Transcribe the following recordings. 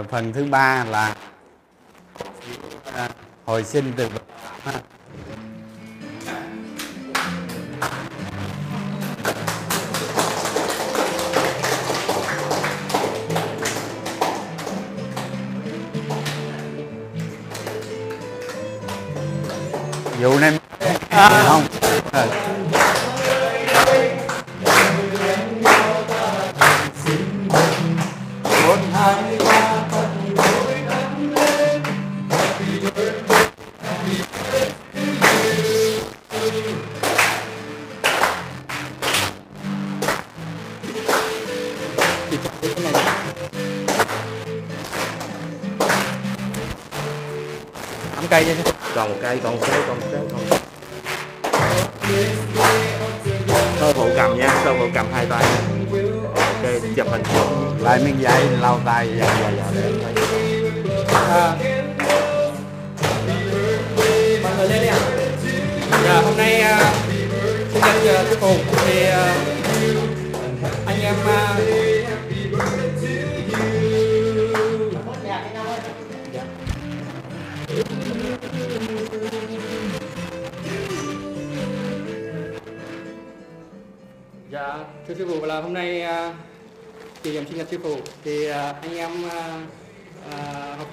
là phần thứ ba là hồi sinh từ vật đây, còn một còn một còn một phụ cầm nha sơ phụ cầm hai tay. Ok, chụp hình. Lại miếng dây lau tay dạ dạ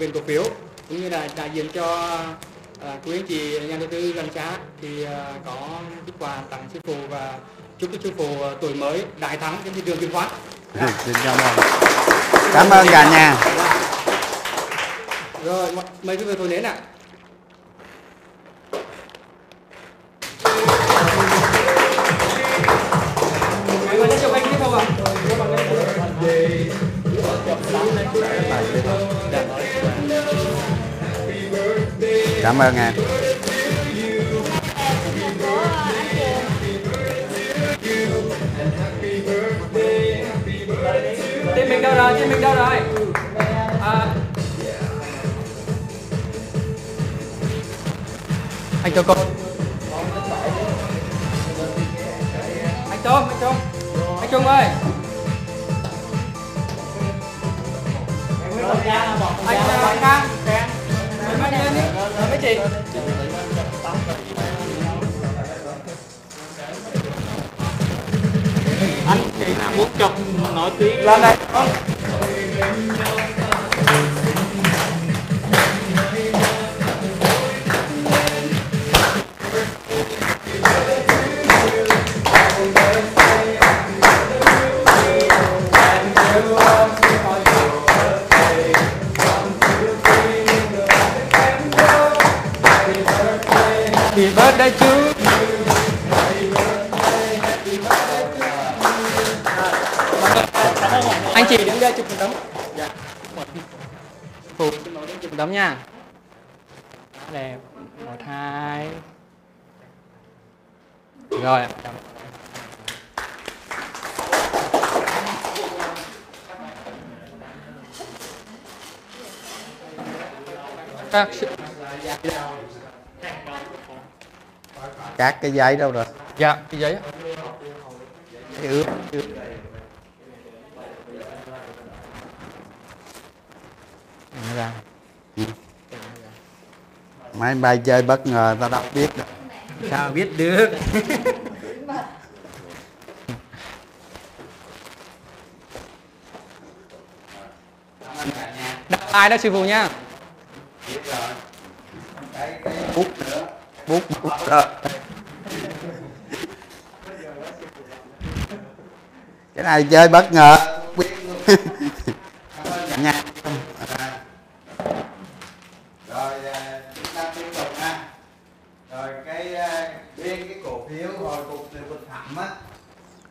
à, viện cổ phiếu cũng như là đại diện cho à, quý anh chị nhà đầu tư gần xã thì à, có chút quà tặng sư phụ và chúc sư phụ à, tuổi mới đại thắng trên thị trường chứng khoán. xin cảm ơn cảm ơn cả nhà Rồi, mời quý vị thổi nến ạ. Mọi người lên cảm ơn em. Tim mình đâu rồi? tim mình đâu rồi? À, anh cho con anh Trung anh Trung. Anh Trung ơi. Anh à, anh mấy chị anh chị muốn chụp nổi tiếng. Lên đây. con tấm nha. Đẹp. Một hai. Rồi. Các các cái giấy đâu rồi? Dạ cái giấy cái ướp ra máy bay chơi bất ngờ ta đâu biết được. Sao biết được? Đặt ai đó sư phụ nha. Bút nữa. Bút bút rồi cái này chơi bất ngờ. Biết cái ờ, à, riêng cái cổ phiếu hồi cục từ vực thẳm á.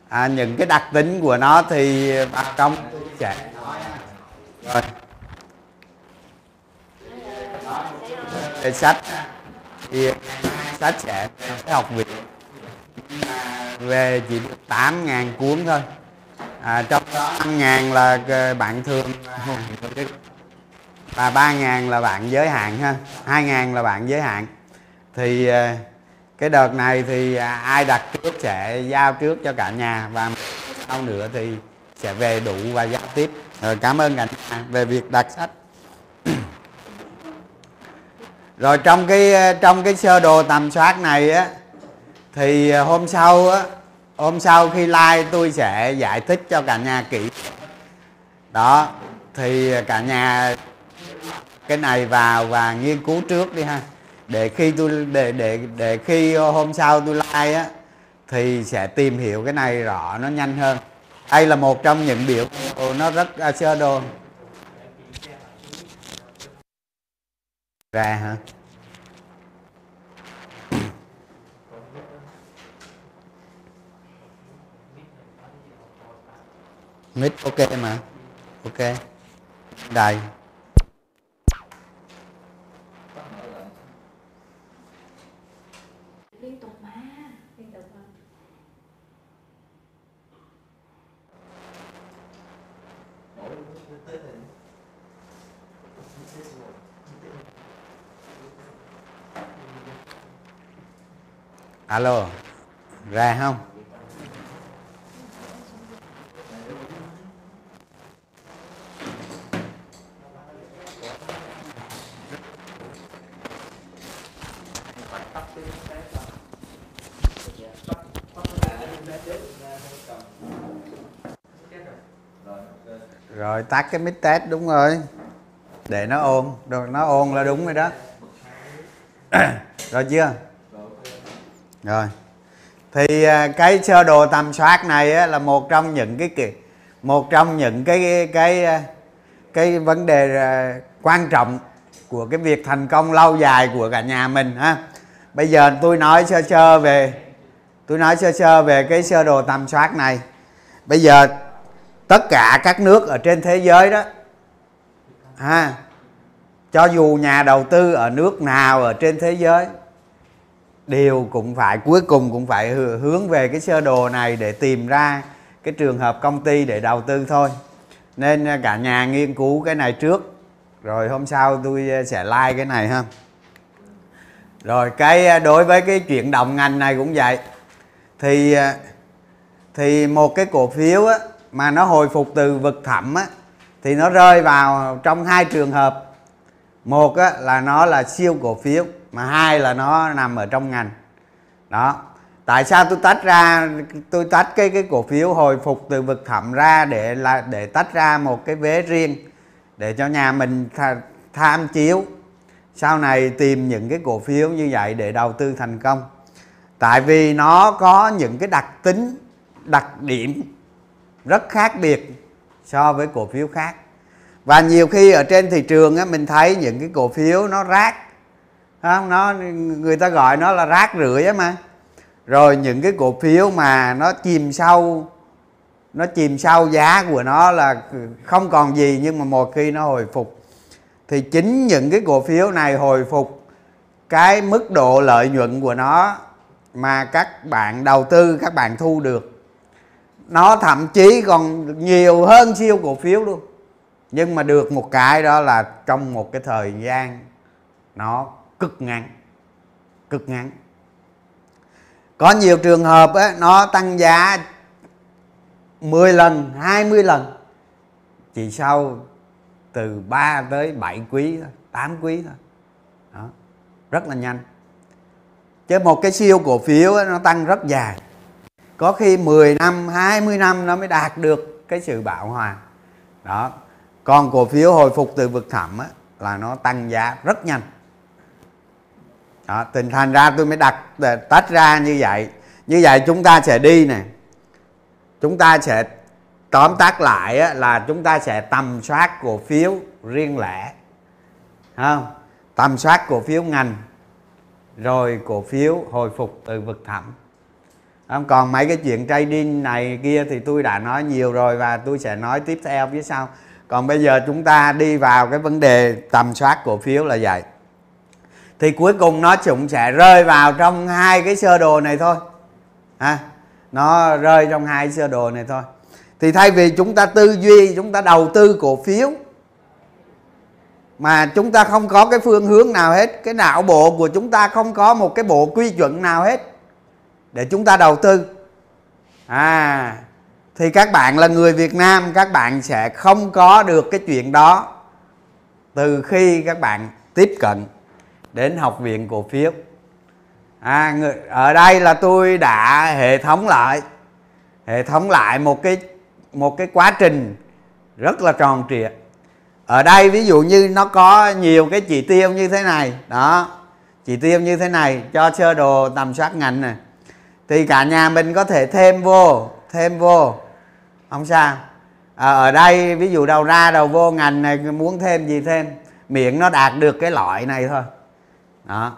À, những cái đặc tính của nó thì bà công tôi sẽ nói rồi. Cái sách thì sách sẽ cái học viện. Về chỉ được tám ngàn cuốn thôi. À, trong đó năm ngàn là ờ, bạn thường và ba ngàn là bạn giới hạn ha. Hai ngàn là bạn giới hạn. Thì ờ, cái đợt này thì à, ai đặt trước sẽ giao trước cho cả nhà và sau nữa thì sẽ về đủ và giao tiếp. Rồi, cảm ơn cả nhà về việc đặt sách. Rồi, trong cái ờ, trong cái sơ đồ tầm soát này á, thì ờ, hôm sau á, hôm sau khi like tôi sẽ giải thích cho cả nhà kỹ. Đó, thì ờ, cả nhà cái này vào và nghiên cứu trước đi ha để khi tôi, để để để khi ờ, hôm sau tôi like á, thì sẽ tìm hiểu cái này rõ, nó nhanh hơn. Đây là một trong những biểu nó rất à, sơ đồ. Ra hả? Mít ok mà. Ok. Đây liên tục mà liên tục mà alo, ra không? Rồi, tắt cái mic test đúng rồi. Để nó ôn rồi nó ôn là đúng rồi đó. Rồi chưa? Rồi. Thì à, cái sơ đồ tầm soát này á, là một trong những cái kỳ một trong những cái cái cái, cái vấn đề à, quan trọng của cái việc thành công lâu dài của cả nhà mình ha. Bây giờ tôi nói sơ sơ về tôi nói sơ sơ về cái sơ đồ tầm soát này. Bây giờ tất cả các nước ở trên thế giới đó ha cho dù nhà đầu tư ở nước nào ở trên thế giới đều cũng phải cuối cùng cũng phải hướng về cái sơ đồ này để tìm ra cái trường hợp công ty để đầu tư thôi. Nên à, cả nhà nghiên cứu cái này trước rồi hôm sau tôi à, sẽ like cái này ha. Rồi cái à, đối với cái chuyển động ngành này cũng vậy. Thì thì một cái cổ phiếu á, mà nó hồi phục từ vực thẳm á, thì nó rơi vào trong hai trường hợp. Một á, là nó là siêu cổ phiếu mà hai là nó nằm ở trong ngành. Đó. Tại sao tôi tách ra tôi tách cái cái cổ phiếu hồi phục từ vực thẳm ra để là để tách ra một cái vế riêng để cho nhà mình tha, tham chiếu? Sau này tìm những cái cổ phiếu như vậy để đầu tư thành công. Tại vì nó có những cái đặc tính đặc điểm rất khác biệt so với cổ phiếu khác. Và nhiều khi ở trên thị trường á, mình thấy những cái cổ phiếu nó rác không nó, người ta gọi nó là rác rưởi á mà rồi những cái cổ phiếu mà nó chìm sâu, nó chìm sâu giá của nó là không còn gì nhưng mà một khi nó hồi phục. Thì chính những cái cổ phiếu này hồi phục, cái mức độ lợi nhuận của nó mà các bạn đầu tư, các bạn thu được, nó thậm chí còn nhiều hơn siêu cổ phiếu luôn. Nhưng mà được một cái đó là trong một cái thời gian nó cực ngắn cực ngắn có nhiều trường hợp ấy, nó tăng giá 10 lần 20 lần chỉ sau từ 3 tới 7 quý 8 quý thôi. Đó. rất là nhanh. Chứ một cái siêu cổ phiếu ấy, nó tăng rất dài. Có khi 10 năm 20 năm nó mới đạt được cái sự bạo hòa. Đó còn cổ phiếu hồi phục từ vực thẳm á, là nó tăng giá rất nhanh đó, tình thành ra tôi mới đặt tách ra như vậy. Như vậy chúng ta sẽ đi nè. Chúng ta sẽ tóm tắt lại là chúng ta sẽ tầm soát cổ phiếu riêng lẻ. Không? Tầm soát cổ phiếu ngành rồi cổ phiếu hồi phục từ vực thẳm. Không? Còn mấy cái chuyện trading này kia thì tôi đã nói nhiều rồi và tôi sẽ nói tiếp theo phía sau. Còn bây giờ chúng ta đi vào cái vấn đề tầm soát cổ phiếu là vậy thì cuối cùng nó cũng sẽ rơi vào trong hai cái sơ đồ này thôi. Ha nó rơi trong hai sơ đồ này thôi. Thì thay vì chúng ta tư duy, chúng ta đầu tư cổ phiếu, mà chúng ta không có cái phương hướng nào hết, cái não bộ của chúng ta không có một cái bộ quy chuẩn nào hết để chúng ta đầu tư. À thì các bạn là người Việt Nam, các bạn sẽ không có được cái chuyện đó từ khi các bạn tiếp cận đến học viện cổ phiếu. À, người, ở đây là tôi đã hệ thống lại hệ thống lại một cái một cái quá trình rất là tròn trịa. Ở đây ví dụ như nó có nhiều cái chỉ tiêu như thế này đó chỉ tiêu như thế này cho sơ đồ tầm soát ngành này thì cả nhà mình có thể thêm vô thêm vô không sao. À, ở đây ví dụ đầu ra đầu vô ngành này muốn thêm gì thêm miệng nó đạt được cái loại này thôi đó.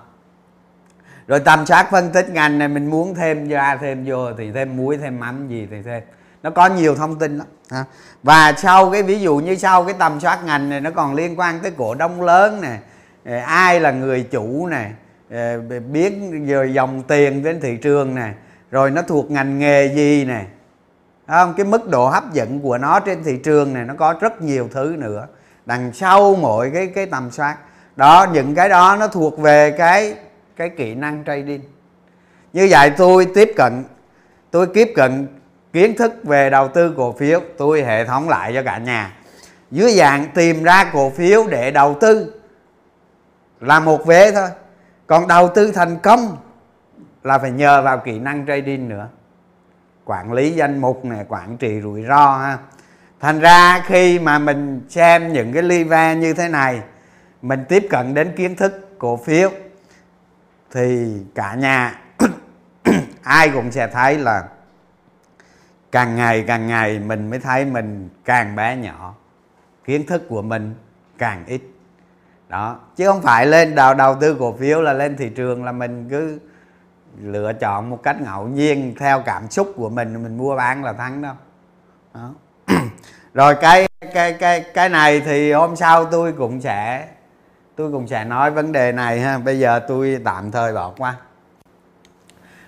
Rồi tầm soát phân tích ngành này, mình muốn thêm ra, thêm vô thì thêm muối, thêm mắm gì thì thêm. Nó có nhiều thông tin lắm và sau cái, ví dụ như sau cái tầm soát ngành này, nó còn liên quan tới cổ đông lớn nè ờ, ai là người chủ này ờ, biết rồi dòng tiền trên thị trường này rồi nó thuộc ngành nghề gì nè. Không? Cái mức độ hấp dẫn của nó trên thị trường này, nó có rất nhiều thứ nữa. Đằng sau mỗi cái cái tầm soát đó, những cái đó nó thuộc về cái cái kỹ năng trading. Như vậy tôi tiếp cận, tôi tiếp cận kiến thức về đầu tư cổ phiếu, tôi hệ thống lại cho cả nhà. Dưới dạng tìm ra cổ phiếu để đầu tư là một vế thôi. Còn đầu tư thành công là phải nhờ vào kỹ năng trading nữa. Quản lý danh mục này, quản trị rủi ro ha. Thành ra khi mà mình xem những cái live như thế này mình tiếp cận đến kiến thức cổ phiếu, thì cả nhà ai cũng sẽ thấy là càng ngày càng ngày mình mới thấy mình càng bé nhỏ, kiến thức của mình càng ít đó, chứ không phải lên đầu đầu tư cổ phiếu là lên thị trường là mình cứ lựa chọn một cách ngẫu nhiên theo cảm xúc của mình mình mua bán là thắng đâu đó. rồi cái cái cái cái này thì hôm sau tôi cũng sẽ tôi cũng sẽ nói vấn đề này ha. Bây giờ tôi tạm thời bỏ qua.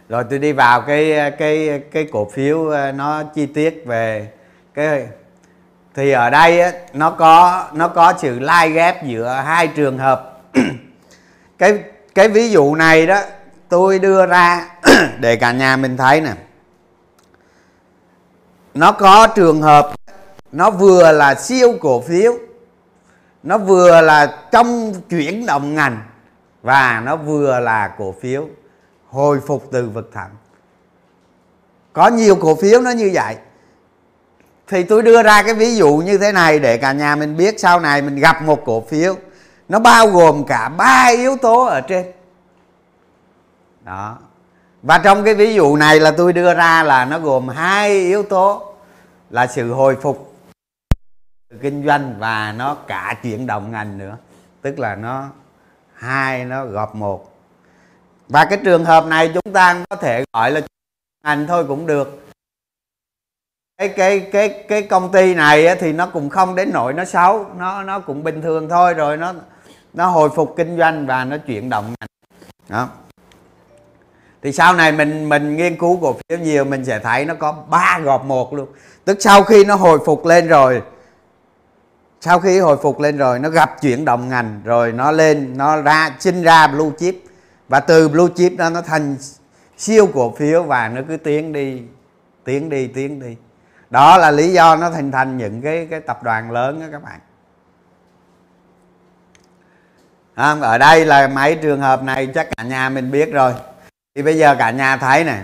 Rồi tôi đi vào cái cái cái cổ phiếu ờ, nó chi tiết về cái thì ở đây á, nó có nó có sự lai ghép giữa hai trường hợp. Cái cái ví dụ này đó tôi đưa ra để cả nhà mình thấy nè. Nó có trường hợp nó vừa là siêu cổ phiếu nó vừa là trong chuyển động ngành và nó vừa là cổ phiếu hồi phục từ vực thẳm có nhiều cổ phiếu nó như vậy. Thì tôi đưa ra cái ví dụ như thế này để cả nhà mình biết sau này mình gặp một cổ phiếu. Nó bao gồm cả ba yếu tố ở trên. Đó. Và trong cái ví dụ này là tôi đưa ra là nó gồm hai yếu tố là sự hồi phục kinh doanh và nó cả chuyển động ngành nữa. Tức là nó hai, nó gộp một. Và cái trường hợp này chúng ta có thể gọi là ngành thôi cũng được. Cái cái cái cái công ty này thì nó cũng không đến nỗi nó xấu, nó nó cũng bình thường thôi, rồi nó nó hồi phục kinh doanh và nó chuyển động ngành. Đó. Thì sau này mình mình nghiên cứu cổ phiếu nhiều, mình sẽ thấy nó có ba gộp một luôn. Tức sau khi nó hồi phục lên rồi sau khi hồi phục lên rồi nó gặp chuyển động ngành rồi nó lên nó ra sinh ra blue chip. Và từ blue chip đó nó thành siêu cổ phiếu và nó cứ tiến đi tiến đi tiến đi. Đó là lý do nó thành thành những cái cái tập đoàn lớn đó các bạn. À, ở đây là mấy trường hợp này chắc cả nhà mình biết rồi. Thì bây giờ cả nhà thấy nè.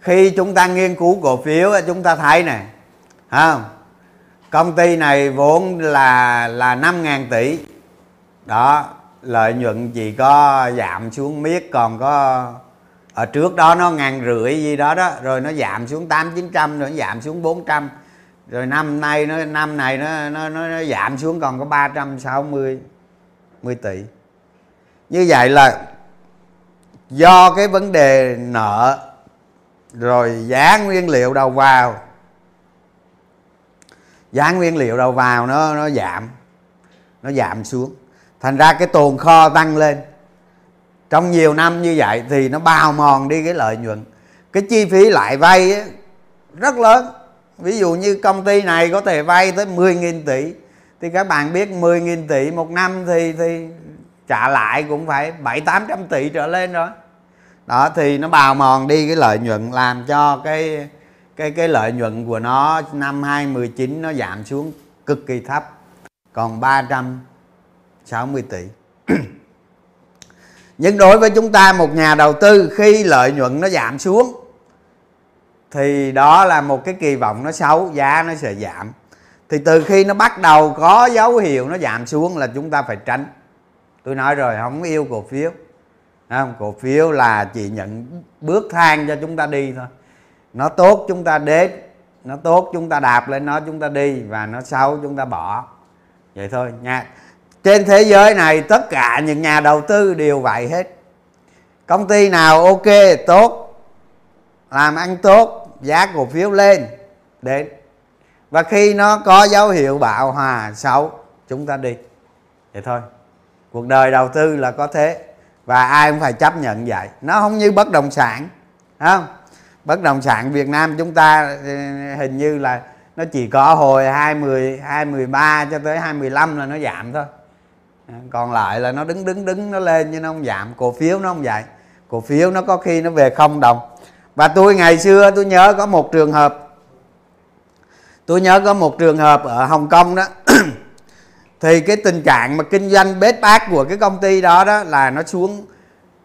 Khi chúng ta nghiên cứu cổ phiếu chúng ta thấy nè. Không? Công ty này vốn là là 5.000 tỷ. Đó lợi nhuận chỉ có giảm xuống miết còn có ở trước đó nó ngàn rưỡi gì đó đó rồi nó giảm xuống tám chín trăm rồi nó giảm xuống 400 rồi năm nay nó năm này nó nó nó, nó giảm xuống còn có 360 10 tỷ. Như vậy là do cái vấn đề nợ rồi giá nguyên liệu đầu vào giá nguyên liệu đầu vào nó nó giảm nó giảm xuống. Thành ra cái tồn kho tăng lên. Trong nhiều năm như vậy thì nó bào mòn đi cái lợi nhuận. Cái chi phí lại vay ấy, rất lớn. Ví dụ như công ty này có thể vay tới 10.000 tỷ. Thì các bạn biết 10.000 tỷ một năm thì thì trả lại cũng phải 7 800 tỷ trở lên rồi. Đó thì nó bào mòn đi cái lợi nhuận làm cho cái cái cái lợi nhuận của nó năm 2019 nó giảm xuống cực kỳ thấp. Còn 360 tỷ. Nhưng đối với chúng ta, một nhà đầu tư, khi lợi nhuận nó giảm xuống, thì đó là một cái kỳ vọng nó xấu, giá nó sẽ giảm. Thì từ khi nó bắt đầu có dấu hiệu nó giảm xuống là chúng ta phải tránh. Tôi nói rồi, không yêu cổ phiếu. Không? cổ phiếu là chỉ nhận bước thang cho chúng ta đi thôi nó tốt chúng ta đến nó tốt chúng ta đạp lên nó, chúng ta đi và nó xấu chúng ta bỏ. Vậy thôi nha. Trên thế giới này tất cả những nhà đầu tư đều vậy hết. Công ty nào ok, tốt, làm ăn tốt, giá cổ phiếu lên, đến. Và khi nó có dấu hiệu bạo hòa, xấu, chúng ta đi. Vậy thôi. Cuộc đời đầu tư là có thế, và ai cũng phải chấp nhận vậy. Nó không như bất động sản không? Bất động sản Việt Nam chúng ta ừ, hình như là nó chỉ có hồi 20 213 cho tới 25 là nó giảm thôi. À, còn lại là nó đứng đứng đứng, nó lên nhưng nó không giảm. Cổ phiếu nó không vậy. Cổ phiếu nó có khi nó về không đồng. Và tôi ngày xưa tôi nhớ có một trường hợp, tôi nhớ có một trường hợp ở Hồng Kông đó. Thì cái tình trạng mà kinh doanh bết bát của cái công ty đó đó là nó xuống,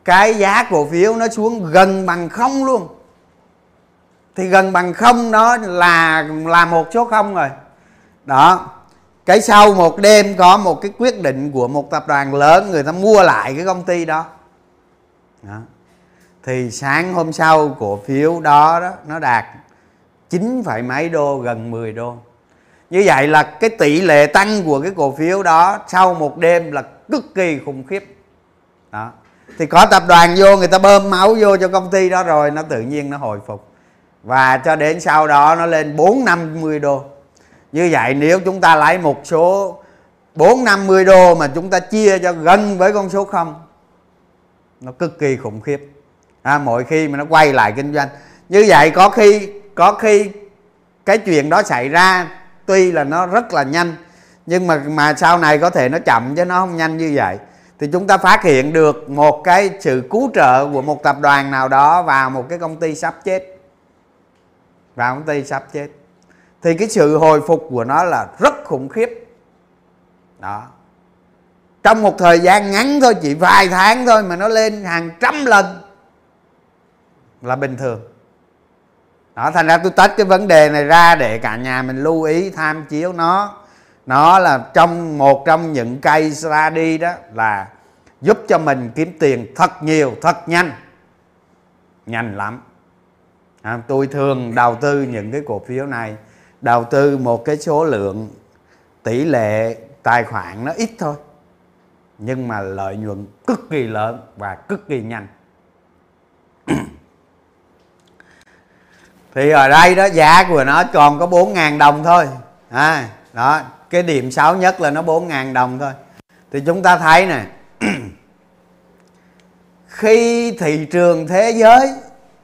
cái giá cổ phiếu nó xuống gần bằng không luôn thì gần bằng không đó là là một số không rồi. Đó. Cái sau một đêm có một cái quyết định của một tập đoàn lớn người ta mua lại cái công ty đó, đó. thì sáng hôm sau cổ phiếu đó đó nó đạt 9 phải mấy đô gần 10 đô. Như vậy là cái tỷ lệ tăng của cái cổ phiếu đó sau một đêm là cực kỳ khủng khiếp. Đó. Thì có tập đoàn vô người ta bơm máu vô cho công ty đó rồi nó tự nhiên nó hồi phục và cho đến sau đó nó lên 4 50 đô. Như vậy nếu chúng ta lấy một số 4 50 đô mà chúng ta chia cho gần với con số không nó cực kỳ khủng khiếp. À, mỗi khi mà nó quay lại kinh doanh. Như vậy có khi có khi cái chuyện đó xảy ra tuy là nó rất là nhanh nhưng mà mà sau này có thể nó chậm chứ nó không nhanh như vậy. Thì chúng ta phát hiện được một cái sự cứu trợ của một tập đoàn nào đó vào một cái công ty sắp chết và công ty sắp chết. Thì cái sự hồi phục của nó là rất khủng khiếp. Đó. Trong một thời gian ngắn thôi, chỉ vài tháng thôi mà nó lên hàng trăm lần là bình thường. Đó, thành ra tôi tách cái vấn đề này ra để cả nhà mình lưu ý, tham chiếu nó. Nó là trong, một trong những cây study đó là giúp cho mình kiếm tiền thật nhiều, thật nhanh. Nhanh lắm à, tôi thường đầu tư những cái cổ phiếu này đầu tư một cái số lượng tỷ lệ tài khoản nó ít thôi nhưng mà lợi nhuận cực kỳ lớn và cực kỳ nhanh. Thì ở đây đó giá của nó còn có 4.000 đồng thôi. À, đó cái điểm xấu nhất là nó 4.000 đồng thôi. Thì chúng ta thấy nè khi thị trường thế giới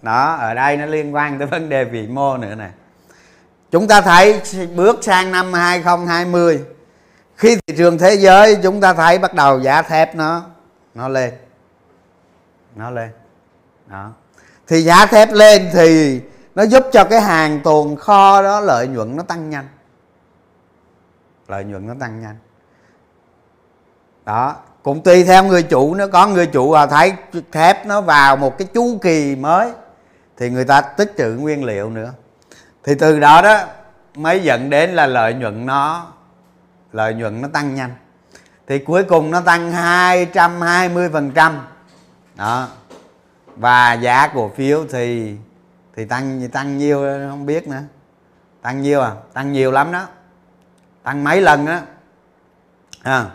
đó, ở đây nó liên quan tới vấn đề vĩ mô nữa nè. Chúng ta thấy bước sang năm 2020 khi thị trường thế giới chúng ta thấy bắt đầu giá thép nó nó lên. Nó lên. Đó. Thì giá thép lên thì nó giúp cho cái hàng tồn kho đó lợi nhuận nó tăng nhanh. Lợi nhuận nó tăng nhanh. Đó, cũng tùy theo người chủ nó có người chủ à thấy thép nó vào một cái chu kỳ mới thì người ta tích trữ nguyên liệu nữa. Thì từ đó đó, mới dẫn đến là lợi nhuận nó, lợi nhuận nó tăng nhanh. Thì cuối cùng nó tăng 220 phần trăm. Đó. Và giá cổ phiếu thì thì tăng tăng nhiêu không biết nữa. Tăng nhiêu à? Tăng nhiều lắm đó. Tăng mấy lần đó à.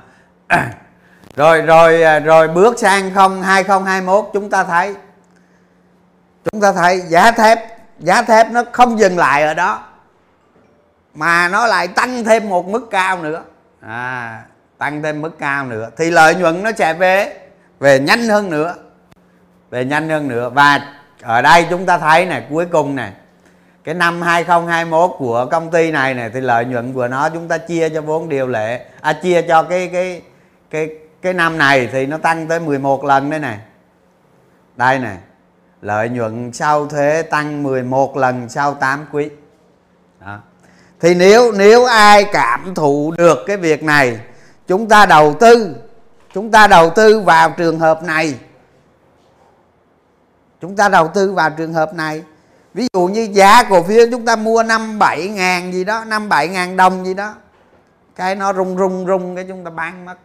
rồi rồi à, rồi bước sang không 2021 chúng ta thấy chúng ta thấy giá thép giá thép nó không dừng lại ở đó mà nó lại tăng thêm một mức cao nữa. À, tăng thêm mức cao nữa. Thì lợi nhuận nó sẽ về về nhanh hơn nữa về nhanh hơn nữa. Và ở đây chúng ta thấy này cuối cùng này cái năm 2021 của công ty này này thì lợi nhuận của nó chúng ta chia cho vốn điều lệ à chia cho cái cái cái cái năm này thì nó tăng tới 11 lần đây này đây này lợi nhuận sau thuế tăng 11 lần sau 8 quý. Đó. thì nếu nếu ai cảm thụ được cái việc này, chúng ta đầu tư, chúng ta đầu tư vào trường hợp này. Chúng ta đầu tư vào trường hợp này. Ví dụ như giá cổ phiếu chúng ta mua năm bảy ngàn gì đó, năm bảy ngàn đồng gì đó, cái nó rung rung rung cái chúng ta bán mất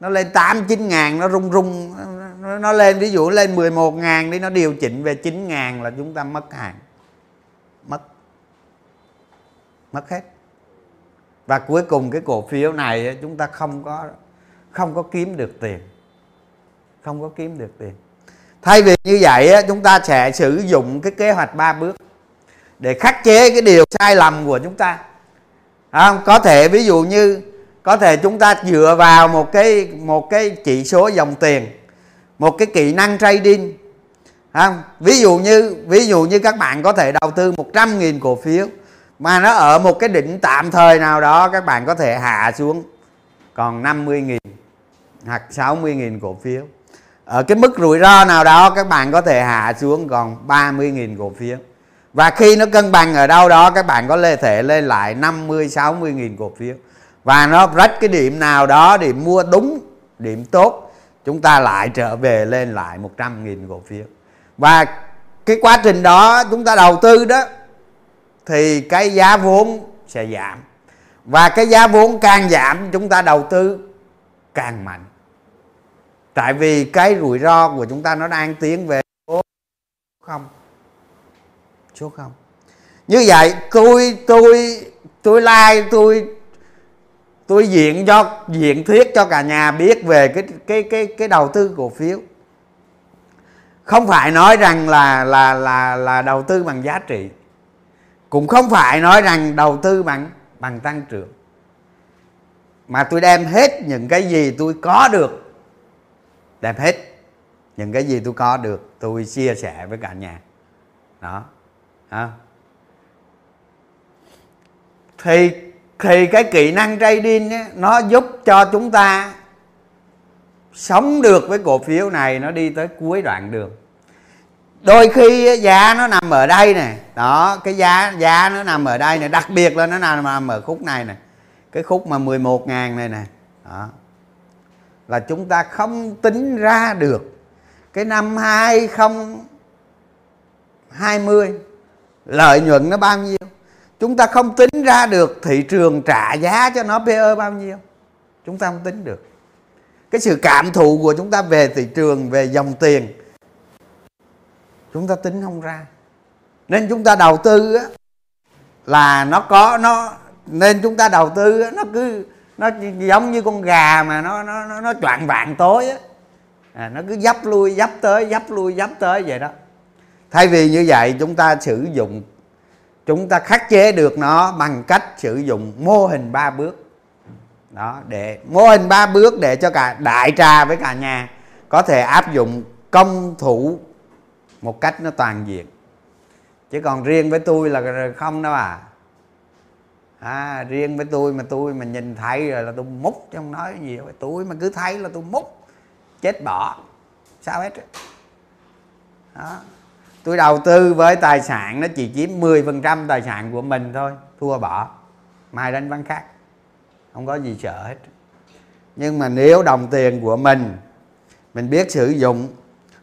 nó lên 8 9 ngàn nó rung rung. Nó, nó lên ví dụ lên 11 ngàn đi nó điều chỉnh về 9 ngàn là chúng ta mất hàng. Mất. Mất hết. Và cuối cùng cái cổ phiếu này chúng ta không có không có kiếm được tiền. Không có kiếm được tiền. Thay vì như vậy chúng ta sẽ sử dụng cái kế hoạch ba bước để khắc chế cái điều sai lầm của chúng ta. À, có thể ví dụ như có thể chúng ta dựa vào một cái một cái chỉ số dòng tiền, một cái kỹ năng trading không? ví dụ như, ví dụ như các bạn có thể đầu tư 100.000 cổ phiếu mà nó ở một cái đỉnh tạm thời nào đó, các bạn có thể hạ xuống còn 50.000 hoặc 60.000 cổ phiếu. Ở cái mức rủi ro nào đó, các bạn có thể hạ xuống còn 30.000 cổ phiếu. Và khi nó cân bằng ở đâu đó, các bạn có thể lên lại 50 60.000 cổ phiếu và nó rách cái điểm nào đó, điểm mua đúng, điểm tốt, chúng ta lại trở về lên lại 100.000 cổ phiếu. Và cái quá trình đó chúng ta đầu tư đó, thì cái giá vốn sẽ giảm. Và cái giá vốn càng giảm, chúng ta đầu tư càng mạnh. Tại vì cái rủi ro của chúng ta nó đang tiến về số không. Số không. Như vậy, tôi tôi tôi like, tôi tôi diện cho, diện thuyết cho cả nhà biết về cái cái cái cái đầu tư cổ phiếu. Không phải nói rằng là là là là đầu tư bằng giá trị. Cũng không phải nói rằng đầu tư bằng bằng tăng trưởng. Mà tôi đem hết những cái gì tôi có được, đem hết những cái gì tôi có được, tôi chia sẻ với cả nhà. Đó. À. thì thì cái kỹ năng trading ấy, nó giúp cho chúng ta sống được với cổ phiếu này nó đi tới cuối đoạn đường. Đôi khi giá nó nằm ở đây này đó cái giá giá nó nằm ở đây này đặc biệt là nó nằm ở khúc này này cái khúc mà 11 ngàn này này đó. Là chúng ta không tính ra được. Cái năm 2020 lợi nhuận nó bao nhiêu? Chúng ta không tính ra được thị trường trả giá cho nó PE bao nhiêu. Chúng ta không tính được. Cái sự cảm thụ của chúng ta về thị trường về dòng tiền chúng ta tính không ra. Nên chúng ta đầu tư á, là nó có nó nên chúng ta đầu tư á, nó cứ nó giống như con gà mà nó nó nó, nó choạng vạng tối á. À, nó cứ dấp lui dấp tới dấp lui dấp tới vậy đó. Thay vì như vậy chúng ta sử dụng chúng ta khắc chế được nó bằng cách sử dụng mô hình ba bước. Đó để mô hình ba bước để cho cả đại trà với cả nhà có thể áp dụng công thủ một cách nó toàn diện. Chứ còn riêng với tôi là không đâu à. À, riêng với tôi mà tôi mà nhìn thấy rồi là tôi múc chứ không nói gì tôi mà cứ thấy là tôi múc chết bỏ. Sao hết đó tôi đầu tư với tài sản nó chỉ chiếm 10% tài sản của mình thôi, thua bỏ. Mai đánh bán khác không có gì sợ hết. Nhưng mà nếu đồng tiền của mình mình biết sử dụng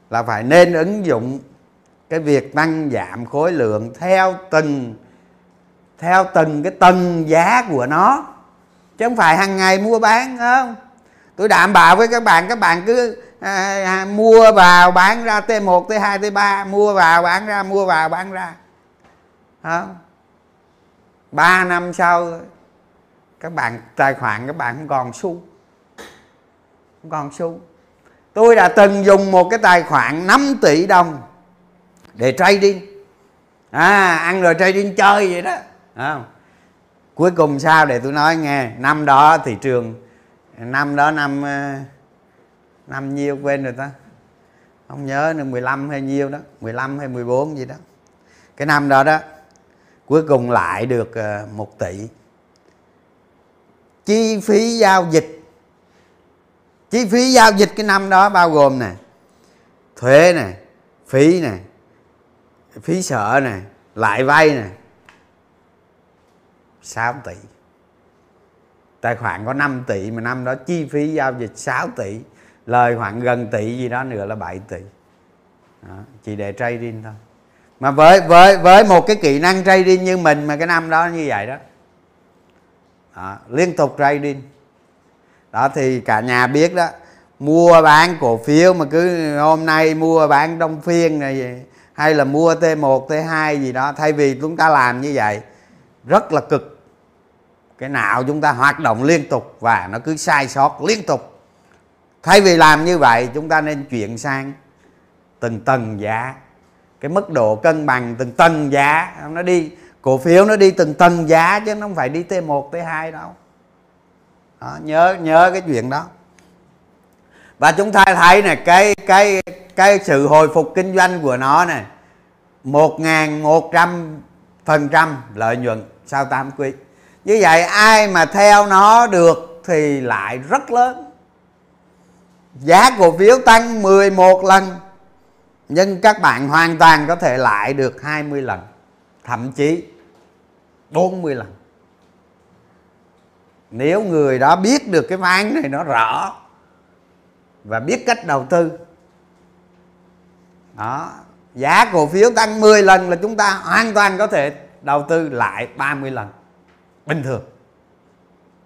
là phải nên ứng dụng cái việc tăng giảm khối lượng theo từng theo từng cái tầng giá của nó. Chứ không phải hàng ngày mua bán không? Tôi đảm bảo với các bạn các bạn cứ à, à, mua vào bán ra T1 T2 T3 mua vào bán ra mua vào bán ra. Không ba năm sau các bạn tài khoản các bạn không còn xu không còn xu. Tôi đã từng dùng một cái tài khoản 5 tỷ đồng để trading. À ăn rồi trading chơi vậy đó à, cuối cùng sao để tôi nói nghe năm đó thị trường năm đó năm ờ, năm nhiêu quên rồi ta. Không nhớ nữa 15 hay nhiêu đó 15 hay 14 gì đó. Cái năm đó đó, cuối cùng lại được ờ, 1 tỷ. Chi phí giao dịch. Chi phí giao dịch cái năm đó bao gồm nè, thuế nè, phí nè, phí sợ nè, lại vay nè. 6 tỷ. Tài khoản có 5 tỷ mà năm đó chi phí giao dịch 6 tỷ lời khoảng gần tỷ gì đó nữa là 7 tỷ. Đó, chỉ để trading thôi. Mà với với với một cái kỹ năng trading như mình mà cái năm đó như vậy đó, đó liên tục trading. Đó thì cả nhà biết đó mua bán cổ phiếu mà cứ hôm nay mua bán đông phiên này hay là mua T1 T2 gì đó thay vì chúng ta làm như vậy rất là cực. Cái não chúng ta hoạt động liên tục và nó cứ sai sót liên tục thay vì làm như vậy chúng ta nên chuyển sang từng tầng giá. Cái mức độ cân bằng từng tầng giá nó đi cổ phiếu nó đi từng tầng giá chứ nó không phải đi T1 T2 đâu. Đó, nhớ nhớ cái chuyện đó. Và chúng ta thấy này cái cái cái sự hồi phục kinh doanh của nó này một ngàn một trăm phần trăm lợi nhuận sau 8 quý. Như vậy ai mà theo nó được thì lại rất lớn giá cổ phiếu tăng 11 lần, nhưng các bạn hoàn toàn có thể lại được 20 lần, thậm chí 40 lần nếu người đó biết được cái ván này nó rõ và biết cách đầu tư, đó, giá cổ phiếu tăng 10 lần là chúng ta hoàn toàn có thể đầu tư lại 30 lần bình thường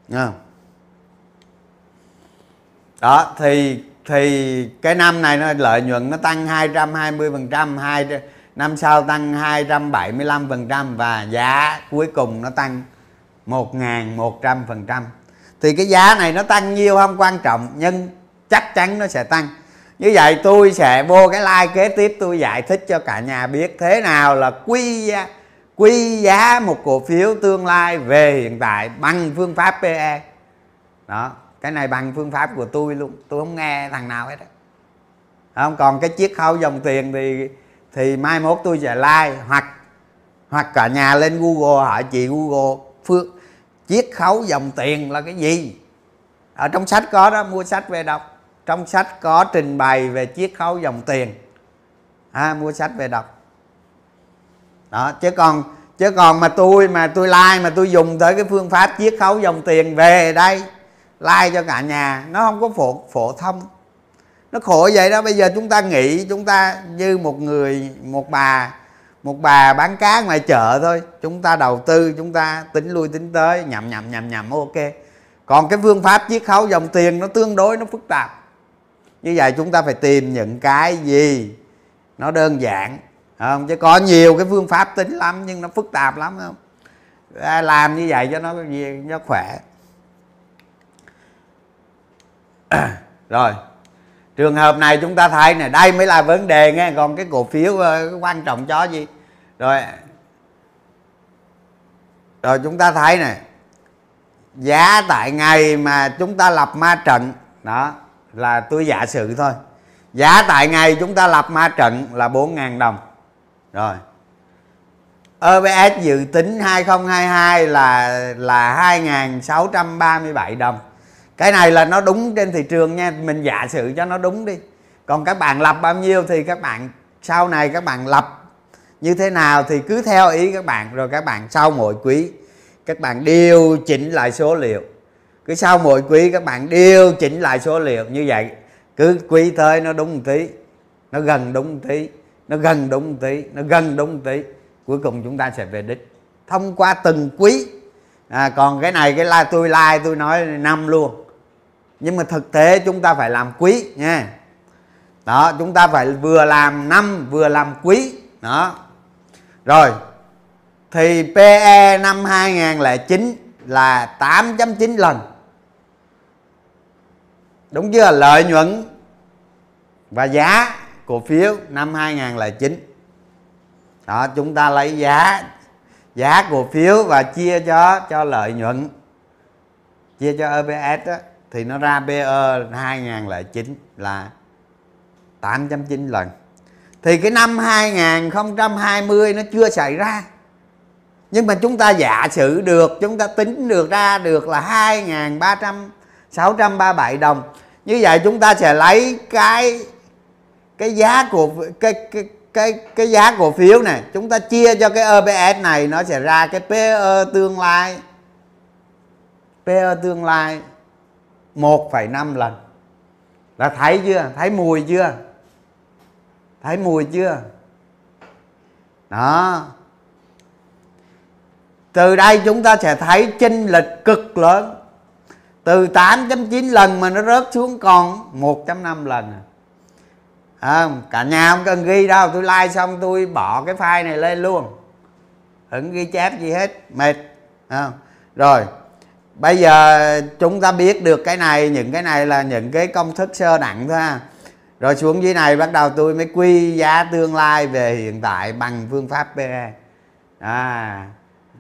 Nghe không? Đó, thì thì cái năm này nó lợi nhuận nó tăng 220 phần trăm, hai năm sau tăng 275 phần trăm và giá cuối cùng nó tăng 1.100 phần trăm. Thì cái giá này nó tăng nhiêu không quan trọng, nhưng chắc chắn nó sẽ tăng. Như vậy tôi sẽ vô cái like kế tiếp, tôi giải thích cho cả nhà biết thế nào là quy giá quy giá một cổ phiếu tương lai về hiện tại bằng phương pháp PE đó cái này bằng phương pháp của tôi luôn. Tôi không nghe thằng nào hết không còn cái chiết khấu dòng tiền thì thì mai mốt tôi sẽ like hoặc hoặc cả nhà lên google hỏi chị google phước chiết khấu dòng tiền là cái gì? Ở trong sách có đó mua sách về đọc. Trong sách có trình bày về chiết khấu dòng tiền. À, mua sách về đọc. Đó chứ còn chứ còn mà tôi mà tôi like mà tôi dùng tới cái phương pháp chiết khấu dòng tiền về đây like cho cả nhà. Nó không có phổ phổ thông. Nó khổ vậy đó. Bây giờ chúng ta nghĩ, chúng ta như một người, một bà một bà bán cá ngoài chợ thôi. Chúng ta đầu tư, chúng ta tính lui tính tới. Nhầm nhầm nhầm nhầm ok. Còn cái phương pháp chiết khấu dòng tiền nó tương đối, nó phức tạp. Như vậy chúng ta phải tìm những cái gì? Nó đơn giản. Không? Chứ có nhiều cái phương pháp tính lắm, nhưng nó phức tạp lắm không? Làm như vậy cho nó cho nó khỏe. rồi, trường hợp này chúng ta thấy này đây mới là vấn đề nghe, còn cái cổ phiếu ờ, quan trọng cho gì? Rồi rồi chúng ta thấy này giá tại ngày mà chúng ta lập ma trận, đó, là tôi giả sử thôi. Giá tại ngày chúng ta lập ma trận là 4.000 đồng. Rồi OBS dự tính 2022 là là 2.637 đồng cái này là nó đúng trên thị trường nha mình giả sử cho nó đúng đi. Còn các bạn lập bao nhiêu thì các bạn sau này các bạn lập như thế nào thì cứ theo ý các bạn rồi các bạn sau mỗi quý các bạn điều chỉnh lại số liệu. Cứ sau mỗi quý các bạn điều chỉnh lại số liệu như vậy cứ quý tới nó đúng một tí nó gần đúng một tí nó gần đúng một tí nó gần đúng một tí cuối cùng chúng ta sẽ về đích. Thông qua từng quý. À, còn cái này cái like tôi like tôi nói năm luôn nhưng mà thực tế chúng ta phải làm quý nha. Đó chúng ta phải vừa làm năm vừa làm quý. Đó. Rồi thì PE năm 2009 là 8.9 lần. Đúng chưa? Lợi nhuận và giá cổ phiếu năm 2009 đó chúng ta lấy giá giá cổ phiếu và chia cho cho lợi nhuận chia cho EPS đó, thì nó ra PE 2009 là 8.9 lần. Thì cái năm 2020 nó chưa xảy ra. Nhưng mà chúng ta giả sử được, chúng ta tính được ra được là 2.300 637 đồng. Như vậy chúng ta sẽ lấy cái cái giá của cái cái cái cái giá cổ phiếu này, chúng ta chia cho cái EPS này, nó sẽ ra cái PE tương lai. PE tương lai 1,5 lần. Là thấy chưa? Thấy mùi chưa? Thấy mùi chưa? Đó. Từ đây chúng ta sẽ thấy chênh lệch cực lớn. Từ 8.9 lần mà nó rớt xuống còn 1.5 lần. À, cả nhà không cần ghi đâu. Tôi like xong tôi bỏ cái file này lên luôn. Đừng ghi chép gì hết. Mệt. À, rồi bây giờ chúng ta biết được cái này những cái này là những cái công thức sơ đẳng thôi ha rồi xuống dưới này bắt đầu tôi mới quy giá tương lai về hiện tại bằng phương pháp PE à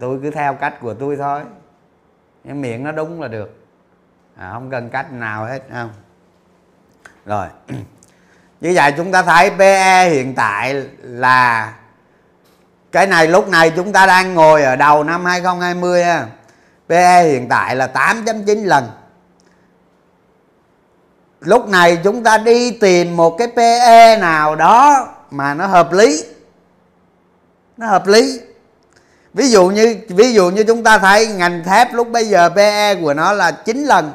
tôi cứ theo cách của tôi thôi. Nhưng miệng nó đúng là được. À, không cần cách nào hết không? Rồi. Như vậy chúng ta thấy PE hiện tại là cái này lúc này chúng ta đang ngồi ở đầu năm 2020 ha. PE hiện tại là 8.9 lần. Lúc này chúng ta đi tìm một cái PE nào đó mà nó hợp lý. Nó hợp lý. Ví dụ như, ví dụ như chúng ta thấy ngành thép lúc bây giờ PE của nó là 9 lần.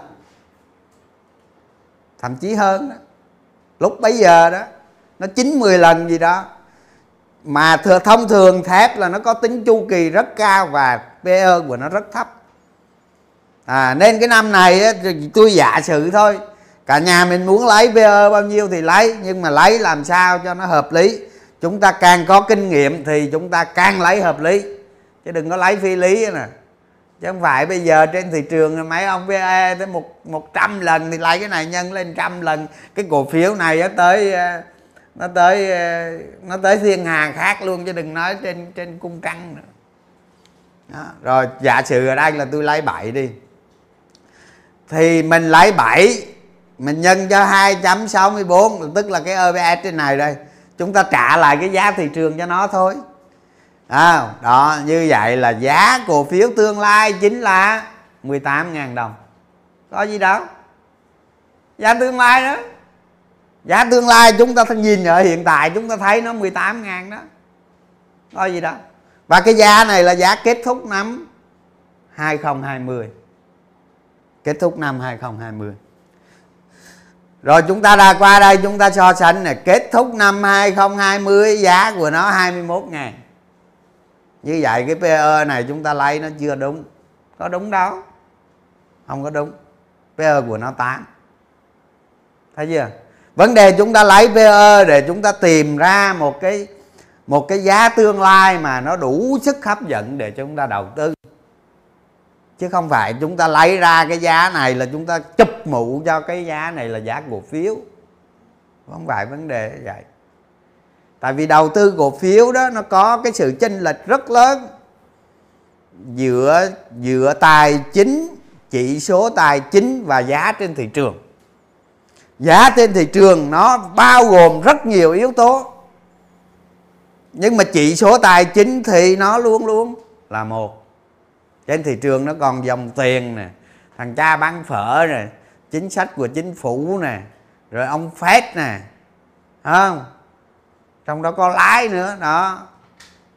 Thậm chí hơn đó. Lúc bây giờ đó, nó chín mười lần gì đó. Mà thông thường thép là nó có tính chu kỳ rất cao và PE của nó rất thấp à, nên cái năm này á, tôi giả sử thôi. Cả nhà mình muốn lấy PE bao nhiêu thì lấy nhưng mà lấy làm sao cho nó hợp lý. Chúng ta càng có kinh nghiệm thì chúng ta càng lấy hợp lý. Chứ đừng có lấy phi lý nè. Chứ không phải bây giờ trên thị trường mấy ông PE tới một một trăm lần thì lấy cái này nhân lên trăm lần. Cái cổ phiếu này ờ, nó tới nó tới nó tới thiên hà khác luôn chứ đừng nói trên trên cung căng nữa. Đó. rồi giả sử ở đây là tôi lấy bảy đi thì mình lấy 7 mình nhân cho 264 tức là cái EPS trên này đây. Chúng ta trả lại cái giá thị trường cho nó thôi. À, đó như vậy là giá cổ phiếu tương lai chính là 18.000 đồng. Có gì đâu. Giá tương lai đó. Giá tương lai chúng ta nhìn ở hiện tại chúng ta thấy nó 18.000 đó. Có gì đó và cái giá này là giá kết thúc năm 2020 kết thúc năm 2020 rồi chúng ta ra qua đây, chúng ta so sánh này. Kết thúc năm 2020 giá của nó 21 ngàn. Như vậy cái PE này chúng ta lấy nó chưa đúng. Có đúng đâu. Không có đúng. PE của nó 8 thấy chưa? Vấn đề chúng ta lấy PE để chúng ta tìm ra một cái một cái giá tương lai mà nó đủ sức hấp dẫn để chúng ta đầu tư chứ không phải chúng ta lấy ra cái giá này là chúng ta chụp mũ cho cái giá này là giá cổ phiếu. Không phải vấn đề vậy. Tại vì đầu tư cổ phiếu đó, nó có cái sự chênh lệch rất lớn giữa giữa tài chính, chỉ số tài chính và giá trên thị trường. Giá trên thị trường nó bao gồm rất nhiều yếu tố. Nhưng mà chỉ số tài chính thì nó luôn luôn là một trên thị trường nó còn dòng tiền nè, thằng cha bán phở nè, chính sách của chính phủ nè, rồi ông phép nè không? Trong đó có lãi nữa, đó.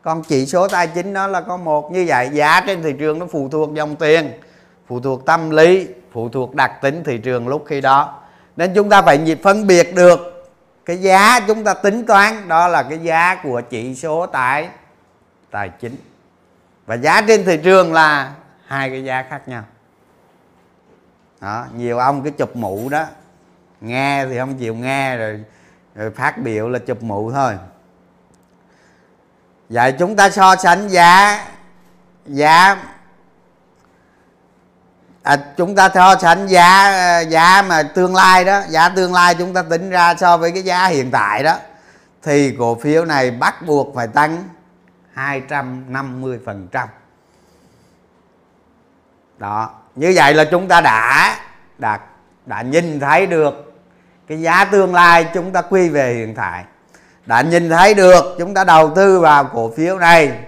Còn chỉ số tài chính đó là có một như vậy. Giá trên thị trường nó phụ thuộc dòng tiền, phụ thuộc tâm lý, phụ thuộc đặc tính thị trường lúc khi đó. Nên chúng ta phải phân biệt được cái giá chúng ta tính toán, đó là cái giá của chỉ số tài tài chính và giá trên thị trường là hai cái giá khác nhau. Đó nhiều ông cái chụp mũ đó. Nghe thì không chịu nghe rồi rồi phát biểu là chụp mũ thôi. Vậy chúng ta so sánh giá giá à, chúng ta so sánh giá giá mà tương lai đó giá tương lai chúng ta tính ra so với cái giá hiện tại đó thì cổ phiếu này bắt buộc phải tăng. 250 phần trăm. Đó, như vậy là chúng ta đã đã đã nhìn thấy được cái giá tương lai chúng ta quy về hiện tại. Đã nhìn thấy được chúng ta đầu tư vào cổ phiếu này,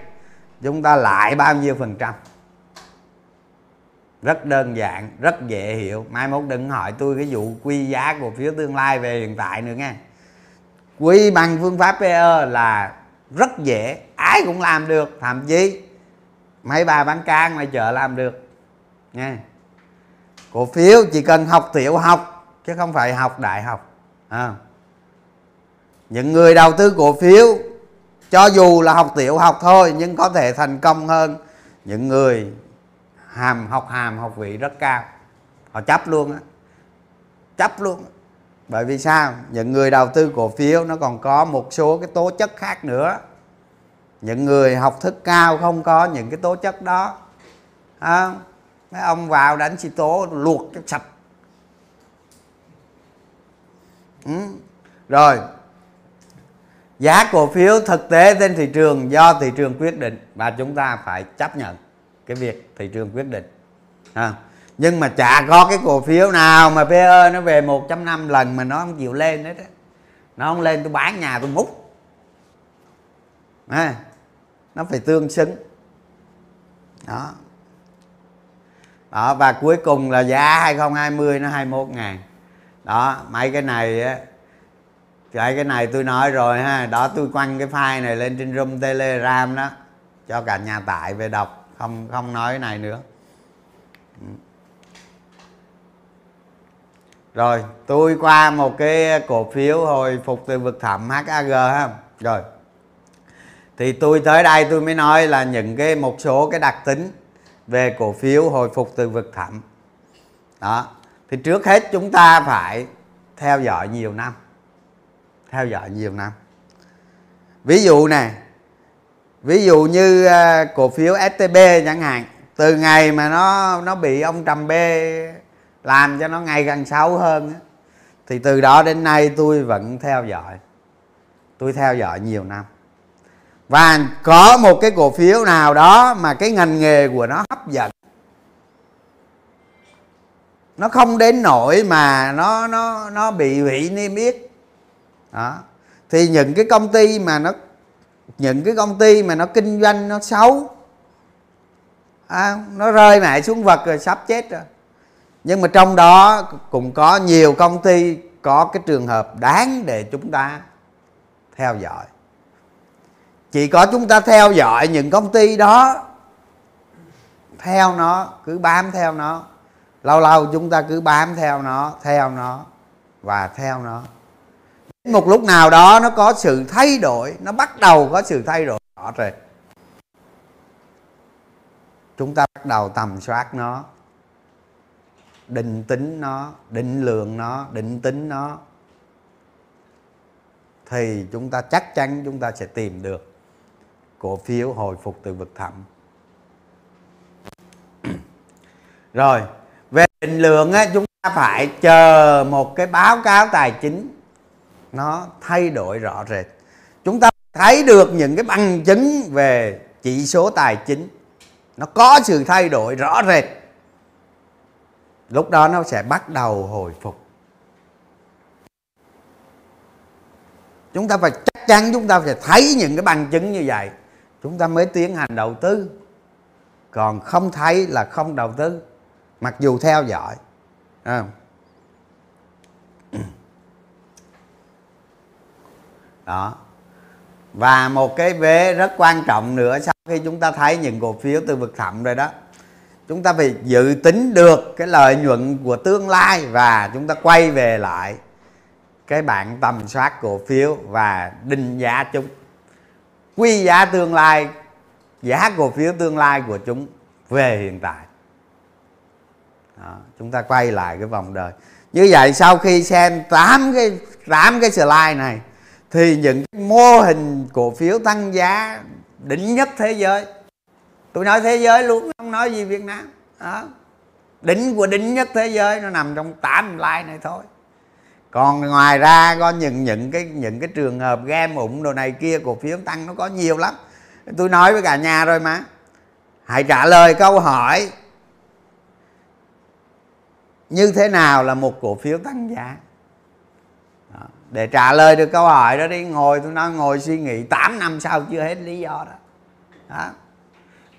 chúng ta lại bao nhiêu phần trăm. Rất đơn giản, rất dễ hiểu. Mai mốt đừng hỏi tôi cái vụ quy giá cổ phiếu tương lai về hiện tại nữa nghe. Quy bằng phương pháp PE là rất dễ ai cũng làm được. Thậm chí mấy bà bán can, ngoài chợ làm được. Nghe. Cổ phiếu chỉ cần học tiểu học chứ không phải học đại học. À. những người đầu tư cổ phiếu cho dù là học tiểu học thôi nhưng có thể thành công hơn những người hàm học hàm học vị rất cao. Họ chấp luôn á. Chấp luôn bởi vì sao? Những người đầu tư cổ phiếu nó còn có một số cái tố chất khác nữa. Những người học thức cao không có những cái tố chất đó. À, mấy ông vào đánh xì tố luộc cho sạch. Ừ. rồi. Giá cổ phiếu thực tế trên thị trường do thị trường quyết định. Và chúng ta phải chấp nhận cái việc thị trường quyết định. À nhưng mà chả có cái cổ phiếu nào mà PE nó về 1.5 lần mà nó không chịu lên hết á. Nó không lên tôi bán nhà tôi múc à, nó phải tương xứng. Đó. Đó và cuối cùng là giá 2020 nó 21 ngàn. Đó mấy cái này á cái cái này tôi nói rồi ha. Đó tôi quăng cái file này lên trên room telegram đó cho cả nhà tải về đọc không không nói cái này nữa. Ừ rồi, tôi qua một cái cổ phiếu hồi phục từ vực thẳm HAG ha. Rồi. Thì tôi tới đây tôi mới nói là những cái, một số cái đặc tính về cổ phiếu hồi phục từ vực thẳm. Đó. Thì trước hết chúng ta phải theo dõi nhiều năm. Theo dõi nhiều năm. Ví dụ này ví dụ như à, cổ phiếu STB chẳng hạn, từ ngày mà nó nó bị ông trầm b làm cho nó ngày càng xấu hơn thì từ đó đến nay tôi vẫn theo dõi. Tôi theo dõi nhiều năm. Và có một cái cổ phiếu nào đó mà cái ngành nghề của nó hấp dẫn. Nó không đến nỗi mà nó nó nó bị hủy niêm yết. Đó. Thì những cái công ty mà nó những cái công ty mà nó kinh doanh nó xấu à, nó rơi mẹ xuống vật rồi sắp chết rồi nhưng mà trong đó cũng có nhiều công ty có cái trường hợp đáng để chúng ta theo dõi. Chỉ có chúng ta theo dõi những công ty đó, theo nó, cứ bám theo nó. Lâu lâu chúng ta cứ bám theo nó theo nó và theo nó. Một lúc nào đó nó có sự thay đổi, nó bắt đầu có sự thay đổi rõ rệt. Chúng ta bắt đầu tầm soát nó định tính nó định lượng nó định tính nó thì chúng ta chắc chắn chúng ta sẽ tìm được cổ phiếu hồi phục từ vực thẳm. Rồi về định lượng á, chúng ta phải chờ một cái báo cáo tài chính nó thay đổi rõ rệt. Chúng ta thấy được những cái bằng chứng về chỉ số tài chính nó có sự thay đổi rõ rệt lúc đó nó sẽ bắt đầu hồi phục. Chúng ta phải, chắc chắn chúng ta phải thấy những cái bằng chứng như vậy. Chúng ta mới tiến hành đầu tư. Còn không thấy là không đầu tư, mặc dù theo dõi. À. đó. Và một cái vế rất quan trọng nữa, sau khi chúng ta thấy những cổ phiếu từ vực thẳm rồi đó chúng ta phải dự tính được cái lợi nhuận của tương lai và chúng ta quay về lại cái bảng tầm soát cổ phiếu và định giá chúng. Quy giá tương lai giá cổ phiếu tương lai của chúng về hiện tại. Đó, chúng ta quay lại cái vòng đời. Như vậy sau khi xem 8 cái 8 cái slide này thì những mô hình cổ phiếu tăng giá đỉnh nhất thế giới tôi nói thế giới luôn không nói gì việt nam. Đó. đỉnh của đỉnh nhất thế giới nó nằm trong 8 like này thôi. Còn ngoài ra có những những cái những cái trường hợp game ủng đồ này kia cổ phiếu tăng nó có nhiều lắm. Tôi nói với cả nhà rồi mà. Hãy trả lời câu hỏi như thế nào là một cổ phiếu tăng giá? Để trả lời được câu hỏi đó đi ngồi tôi nói ngồi suy nghĩ 8 năm sau chưa hết lý do đó, đó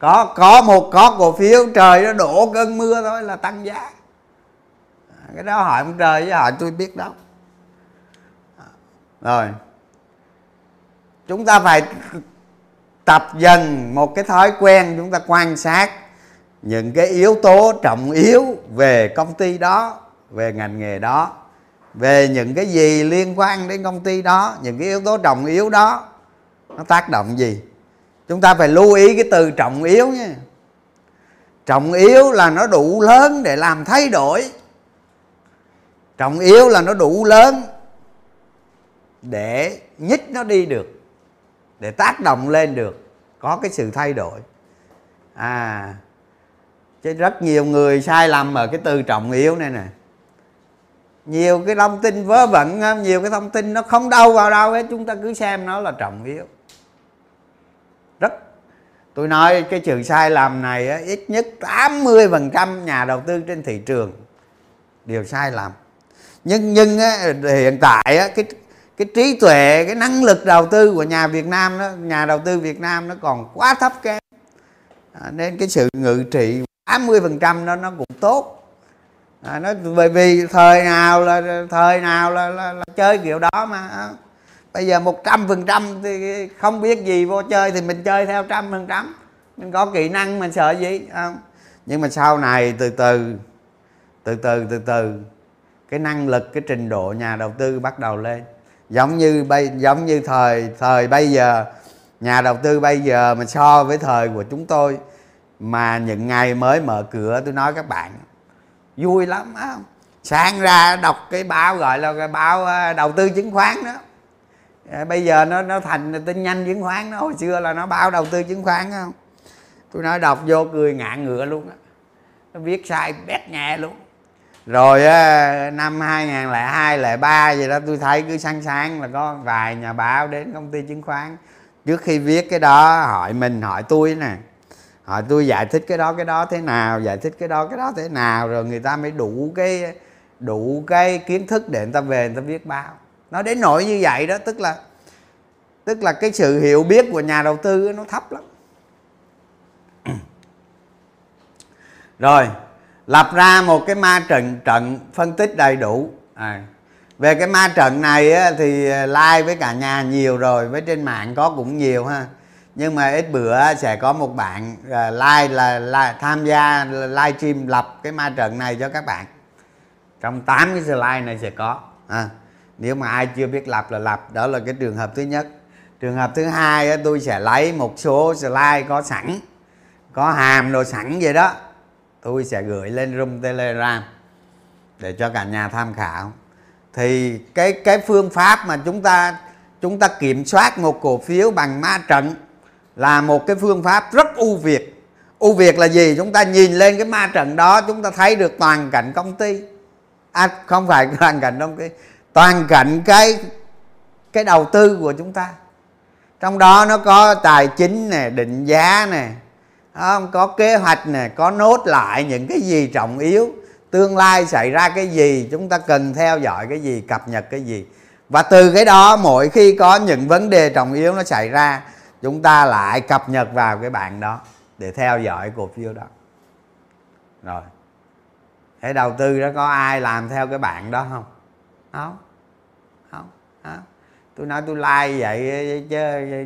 có có một có cổ phiếu trời nó đổ cơn mưa thôi là tăng giá. Cái đó hỏi ông trời với hỏi tôi biết đâu rồi. Chúng ta phải tập dần một cái thói quen chúng ta quan sát những cái yếu tố trọng yếu về công ty đó, về ngành nghề đó, về những cái gì liên quan đến công ty đó, những cái yếu tố trọng yếu đó, nó tác động gì? Chúng ta phải lưu ý cái từ trọng yếu nha. Trọng yếu là nó đủ lớn để làm thay đổi. Trọng yếu là nó đủ lớn để nhích nó đi được, để tác động lên được, có cái sự thay đổi. À chứ rất nhiều người sai lầm ở cái từ trọng yếu này nè. Nhiều cái thông tin vớ vẩn, nhiều cái thông tin nó không đâu vào đâu hết, chúng ta cứ xem nó là trọng yếu rất. Tôi nói cái trường sai lầm này á, ít nhất 80% nhà đầu tư trên thị trường đều sai lầm. Nhưng nhưng á, hiện tại á, cái cái trí tuệ cái năng lực đầu tư của nhà Việt Nam đó nhà đầu tư Việt Nam nó còn quá thấp kém. À, nên cái sự ngự trị 80% đó nó cũng tốt. À, nó bởi vì thời nào là thời nào là, là, là chơi kiểu đó mà bây giờ một trăm phần trăm thì không biết gì vô chơi thì mình chơi theo trăm phần trăm. Mình có kỹ năng mình sợ gì không? Nhưng mà sau này từ từ từ từ từ từ, cái năng lực, cái trình độ nhà đầu tư bắt đầu lên. Giống như bây, giống như thời thời bây giờ, nhà đầu tư bây giờ mà so với thời của chúng tôi mà những ngày mới mở cửa, tôi nói các bạn, vui lắm á sáng ra đọc cái báo, gọi là cái báo ờ, đầu tư chứng khoán đó. À, bây giờ nó nó thành tin nhanh chứng khoán nó hồi xưa là nó bao đầu tư chứng khoán không? Tôi nói đọc vô cười ngạn ngựa luôn á. Nó viết sai bét nhẹ luôn. Rồi á, năm 2002 03 gì đó tôi thấy cứ sáng sáng là có vài nhà báo đến công ty chứng khoán. Trước khi viết cái đó hỏi mình hỏi tôi nè. Hỏi tôi giải thích cái đó cái đó thế nào giải thích cái đó cái đó thế nào rồi người ta mới đủ cái đủ cái kiến thức để người ta về người ta viết báo nó đến nỗi như vậy đó tức là tức là cái sự hiểu biết của nhà đầu tư nó thấp lắm. Rồi lập ra một cái ma trận trận phân tích đầy đủ. À. về cái ma trận này á, thì à, like với cả nhà nhiều rồi với trên mạng có cũng nhiều ha. Nhưng mà ít bữa sẽ có một bạn à, like là, là tham gia live stream lập cái ma trận này cho các bạn. Trong 8 cái slide này sẽ có à, nếu mà ai chưa biết lập là lập đó là cái trường hợp thứ nhất. Trường hợp thứ hai tôi sẽ lấy một số slide có sẵn có hàm đồ sẵn vậy đó. Tôi sẽ gửi lên room telegram để cho cả nhà tham khảo. Thì cái cái phương pháp mà chúng ta chúng ta kiểm soát một cổ phiếu bằng ma trận là một cái phương pháp rất ưu việt. Ưu việt là gì? Chúng ta nhìn lên cái ma trận đó chúng ta thấy được toàn cảnh công ty. À, không phải toàn cảnh công ty toàn cảnh cái cái đầu tư của chúng ta. Trong đó nó có tài chính nè, định giá nè không có kế hoạch nè, có nốt lại những cái gì trọng yếu. Tương lai xảy ra cái gì, chúng ta cần theo dõi cái gì, cập nhật cái gì. Và từ cái đó, mỗi khi có những vấn đề trọng yếu nó xảy ra, chúng ta lại cập nhật vào cái bạn đó để theo dõi cổ phiếu đó. Rồi, thế đầu tư đó có ai làm theo cái bạn đó không? Không. Không, không tôi nói tôi like vậy chứ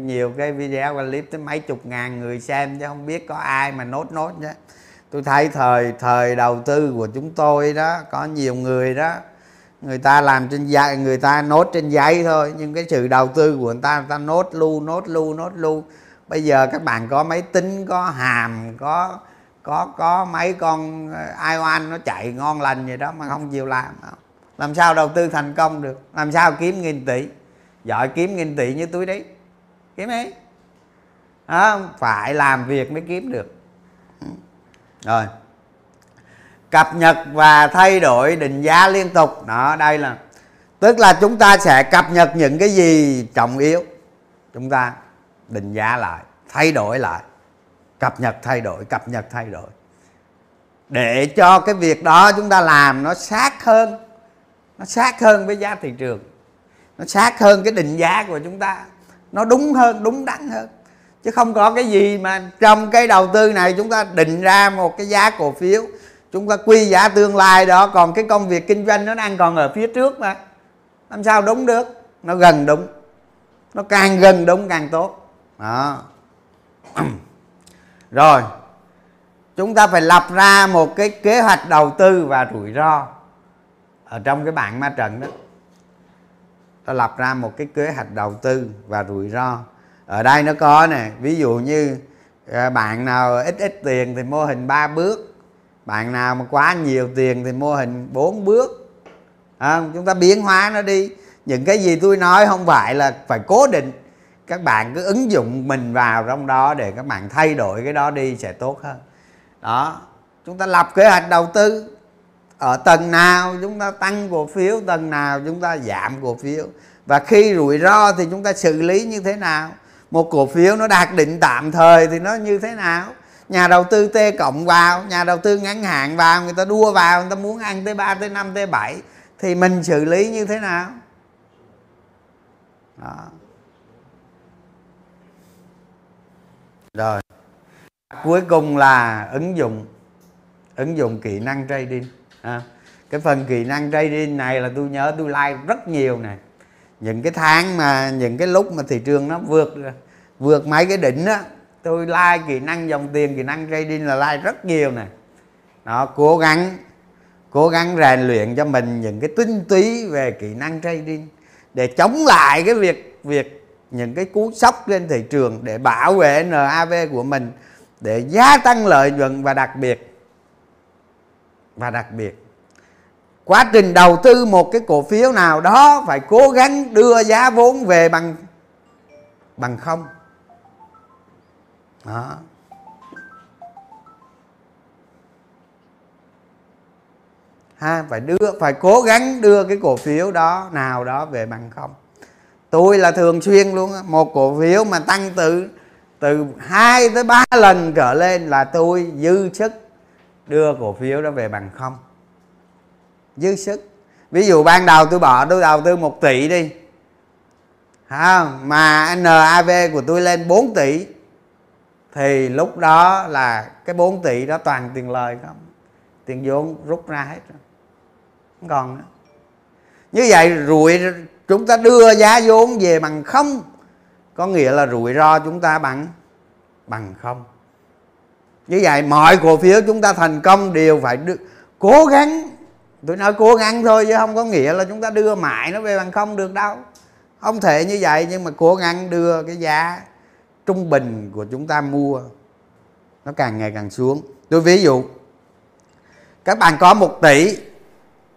nhiều cái video clip tới mấy chục ngàn người xem chứ không biết có ai mà nốt nốt chứ tôi thấy thời thời đầu tư của chúng tôi đó có nhiều người đó người ta làm trên giấy người ta nốt trên giấy thôi nhưng cái sự đầu tư của người ta người ta nốt lưu nốt lưu nốt lưu. Bây giờ các bạn có máy tính có hàm có có có mấy con ờ, ion nó chạy ngon lành vậy đó mà không chịu làm. Không làm sao đầu tư thành công được? Làm sao kiếm nghìn tỷ? Giỏi kiếm nghìn tỷ như túi đấy. Kiếm ấy. Đó, phải làm việc mới kiếm được. Rồi. Cập nhật và thay đổi định giá liên tục. Đó đây là tức là chúng ta sẽ cập nhật những cái gì trọng yếu. Chúng ta định giá lại thay đổi lại. Cập nhật thay đổi cập nhật thay đổi. Để cho cái việc đó chúng ta làm nó sát hơn nó sát hơn với giá thị trường. Nó sát hơn cái định giá của chúng ta. Nó đúng hơn, đúng đắn hơn. Chứ không có cái gì mà trong cái đầu tư này chúng ta định ra một cái giá cổ phiếu. Chúng ta quy giá tương lai đó. Còn cái công việc kinh doanh nó đang còn ở phía trước mà. Làm sao đúng được? Nó gần đúng. Nó càng gần đúng càng tốt. Đó. Rồi. Chúng ta phải lập ra một cái kế hoạch đầu tư và rủi ro ở trong cái bảng ma trận đó ta lập ra một cái kế hoạch đầu tư và rủi ro. Ở đây nó có nè ví dụ như à, bạn nào ít ít tiền thì mô hình 3 bước bạn nào mà quá nhiều tiền thì mô hình 4 bước. À, chúng ta biến hóa nó đi. Những cái gì tôi nói không phải là phải cố định. Các bạn cứ ứng dụng mình vào trong đó để các bạn thay đổi cái đó đi sẽ tốt hơn. Đó chúng ta lập kế hoạch đầu tư ở tầng nào chúng ta tăng cổ phiếu, tầng nào chúng ta giảm cổ phiếu. Và khi rủi ro thì chúng ta xử lý như thế nào? Một cổ phiếu nó đạt định tạm thời thì nó như thế nào? Nhà đầu tư T cộng vào, nhà đầu tư ngắn hạn vào, người ta đua vào, người ta muốn ăn t 3 t 5 t 7 thì mình xử lý như thế nào? Đó. rồi. Cuối cùng là ứng dụng ứng dụng kỹ năng trading à, cái phần kỹ năng trading này là tôi nhớ tôi like rất nhiều này những cái tháng mà những cái lúc mà thị trường nó vượt vượt mấy cái đỉnh á tôi like kỹ năng dòng tiền kỹ năng trading là like rất nhiều này đó cố gắng cố gắng rèn luyện cho mình những cái tinh túy về kỹ năng trading để chống lại cái việc việc những cái cú sốc trên thị trường để bảo vệ NAV của mình để gia tăng lợi nhuận và đặc biệt và đặc biệt, quá trình đầu tư một cái cổ phiếu nào đó phải cố gắng đưa giá vốn về bằng bằng không. Đó. Ha, phải đưa, phải cố gắng đưa cái cổ phiếu đó nào đó về bằng không. Tôi là thường xuyên luôn một cổ phiếu mà tăng từ từ 2 tới 3 lần trở lên là tôi dư sức đưa cổ phiếu đó về bằng không. Dư sức. Ví dụ ban đầu tôi bỏ tôi đầu tư 1 tỷ đi. Ha, mà NAV của tôi lên 4 tỷ thì lúc đó là cái 4 tỷ đó toàn tiền lời không? Tiền vốn rút ra hết rồi. Không còn nữa. Như vậy rủi chúng ta đưa giá vốn về bằng không có nghĩa là rủi ro chúng ta bằng bằng không như vậy mọi cổ phiếu chúng ta thành công đều phải được cố gắng. Tôi nói cố gắng thôi chứ không có nghĩa là chúng ta đưa mãi nó về bằng không được đâu. Không thể như vậy nhưng mà cố gắng đưa cái giá trung bình của chúng ta mua nó càng ngày càng xuống. Tôi ví dụ, các bạn có một tỷ,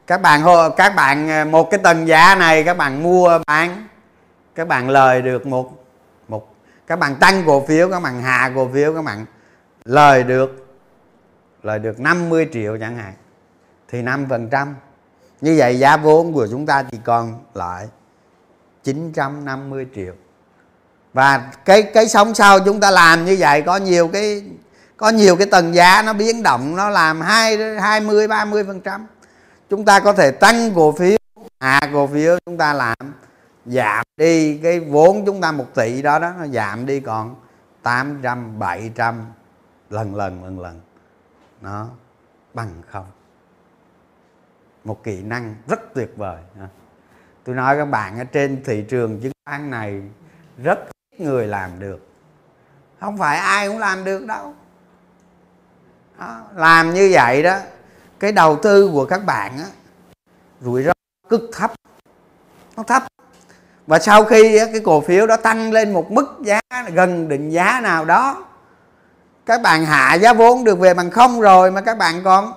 các bạn các bạn à, một cái tầng giá này các bạn mua bán, các bạn lời được một một, các bạn tăng cổ phiếu, các bạn hạ cổ phiếu, các bạn lời được lời được 50 triệu chẳng hạn, thì 5 phần trăm. Như vậy giá vốn của chúng ta chỉ còn lại 950 triệu. Và cái cái sống sau chúng ta làm như vậy có nhiều cái, có nhiều cái tầng giá nó biến động, nó làm hai hai mươi, ba mươi phần trăm. Chúng ta có thể tăng cổ phiếu à cổ phiếu chúng ta làm, giảm đi cái vốn chúng ta một tỷ đó đó, nó giảm đi còn 800 700 lần lần lần lần. Nó bằng không. Một kỹ năng rất tuyệt vời. Tôi nói các bạn ở trên thị trường chứng khoán này rất ít người làm được. Không phải ai cũng làm được đâu. Đó, làm như vậy đó cái đầu tư của các bạn á rủi ro cực thấp. Nó thấp. Và sau khi cái cổ phiếu đó tăng lên một mức giá gần định giá nào đó các bạn hạ giá vốn được về bằng không rồi mà các bạn còn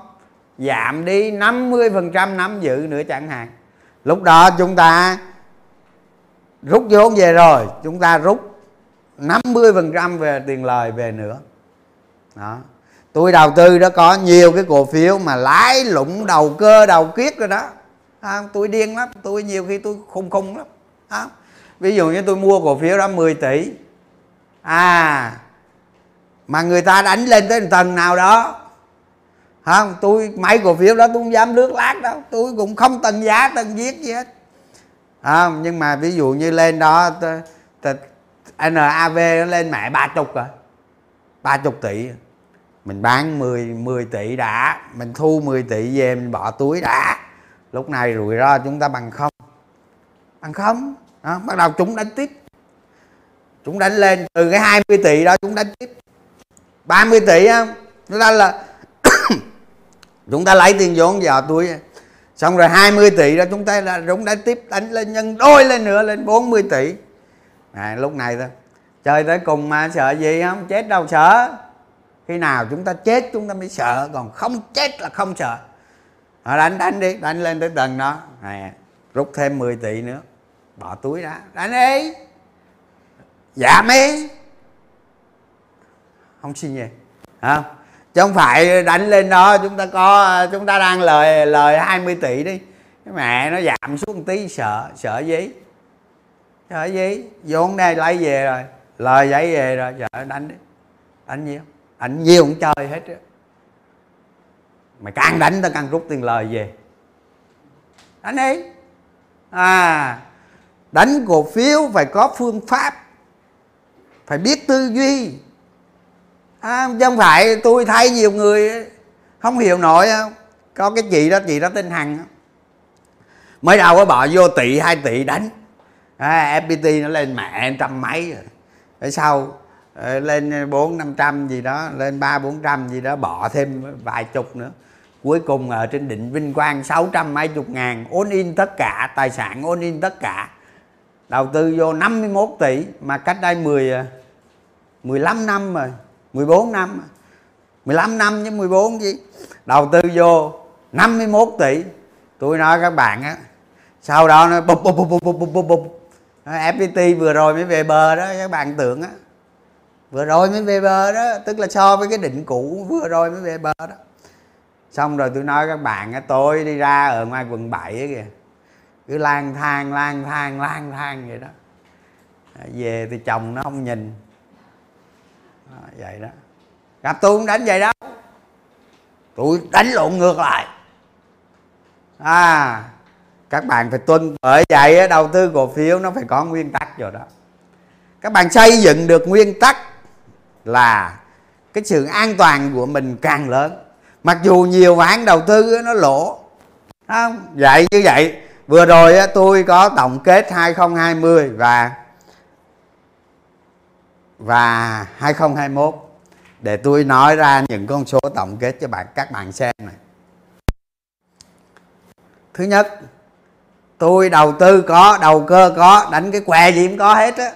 giảm đi 50% nắm giữ nữa chẳng hạn. Lúc đó chúng ta rút vốn về rồi chúng ta rút 50% về tiền lời về nữa. Đó. Tôi đầu tư đó có nhiều cái cổ phiếu mà lái lũng đầu cơ đầu kiết rồi đó. À, tôi điên lắm tôi nhiều khi tôi khùng khùng lắm. À, ví dụ như tôi mua cổ phiếu đó 10 tỷ. À mà người ta đánh lên tới tầng nào đó. Không tôi mấy cổ phiếu đó tôi không dám lướt lát đâu. Tôi cũng không tầng giá tầng viết gì hết. Không, nhưng mà ví dụ như lên đó NAV nó lên mẹ ba chục rồi ba chục tỷ. Mình bán 10 10 tỷ đã. Mình thu 10 tỷ về mình bỏ túi đã. Lúc này rủi ro chúng ta bằng không. Bằng không. Đó, bắt đầu chúng đánh tiếp. Chúng đánh lên từ cái 20 tỷ đó chúng đánh tiếp. 30 tỷ á. Nó ra là chúng ta lấy tiền vốn vào túi. Xong rồi 20 tỷ đó chúng ta là chúng đã tiếp đánh lên nhân đôi lên nữa lên 40 tỷ. À, lúc này thôi. Chơi tới cùng mà sợ gì không? Chết đâu sợ. Khi nào chúng ta chết chúng ta mới sợ. Còn không chết là không sợ. À, đánh đánh đi đánh lên tới tầng đó. À, rút thêm 10 tỷ nữa. Bỏ túi ra. Đánh đi. Giảm đi không xin gì à, chứ không phải đánh lên đó chúng ta có chúng ta đang lời lời 20 tỷ đi. Cái mẹ nó giảm xuống một tí sợ sợ gì? Sợ gì? Vốn đây lấy về rồi. Lời giấy về rồi sợ đánh đi. Đánh nhiều. Đánh nhiều cũng chơi hết á. Mày càng đánh tao càng rút tiền lời về. Đánh đi. À đánh cổ phiếu phải có phương pháp phải biết tư duy à, chứ không phải tôi thấy nhiều người không hiểu nổi không có cái chị đó chị đó tên hằng mới đầu có bỏ vô tỷ hai tỷ đánh. À, fpt nó lên mẹ trăm mấy rồi. Để sau ờ, lên bốn năm trăm gì đó lên ba bốn trăm gì đó bỏ thêm vài chục nữa. Cuối cùng ở trên định vinh quang sáu trăm mấy chục ngàn. Ôn in tất cả tài sản ôn in tất cả. Đầu tư vô 51 tỷ mà cách đây 10 15 ờ, năm rồi. 14 năm 15 năm với 14 gì đầu tư vô 51 tỷ. Tôi nói các bạn á, sau đó nó bụp bụp bụp bụp bụp bụp bụp FPT vừa rồi mới về bờ đó, các bạn tưởng á. Vừa rồi mới về bờ đó, tức là so với cái định cũ vừa rồi mới về bờ đó. Xong rồi tôi nói các bạn á, tôi đi ra ở ngoài quận 7 á kìa. Cứ lang thang lang thang lang thang vậy đó. Về thì chồng nó không nhìn đó, vậy đó. Gặp tôi cũng đánh vậy đó. Tôi đánh lộn ngược lại. À các bạn phải tuân bởi vậy đầu tư cổ phiếu nó phải có nguyên tắc rồi đó. Các bạn xây dựng được nguyên tắc là cái sự an toàn của mình càng lớn. Mặc dù nhiều ván đầu tư nó lỗ. Không vậy như vậy. Vừa rồi tôi có tổng kết 2020 và và 2021 để tôi nói ra những con số tổng kết cho bạn, các bạn xem này. Thứ nhất, tôi đầu tư có, đầu cơ có, đánh cái què gì cũng có hết á.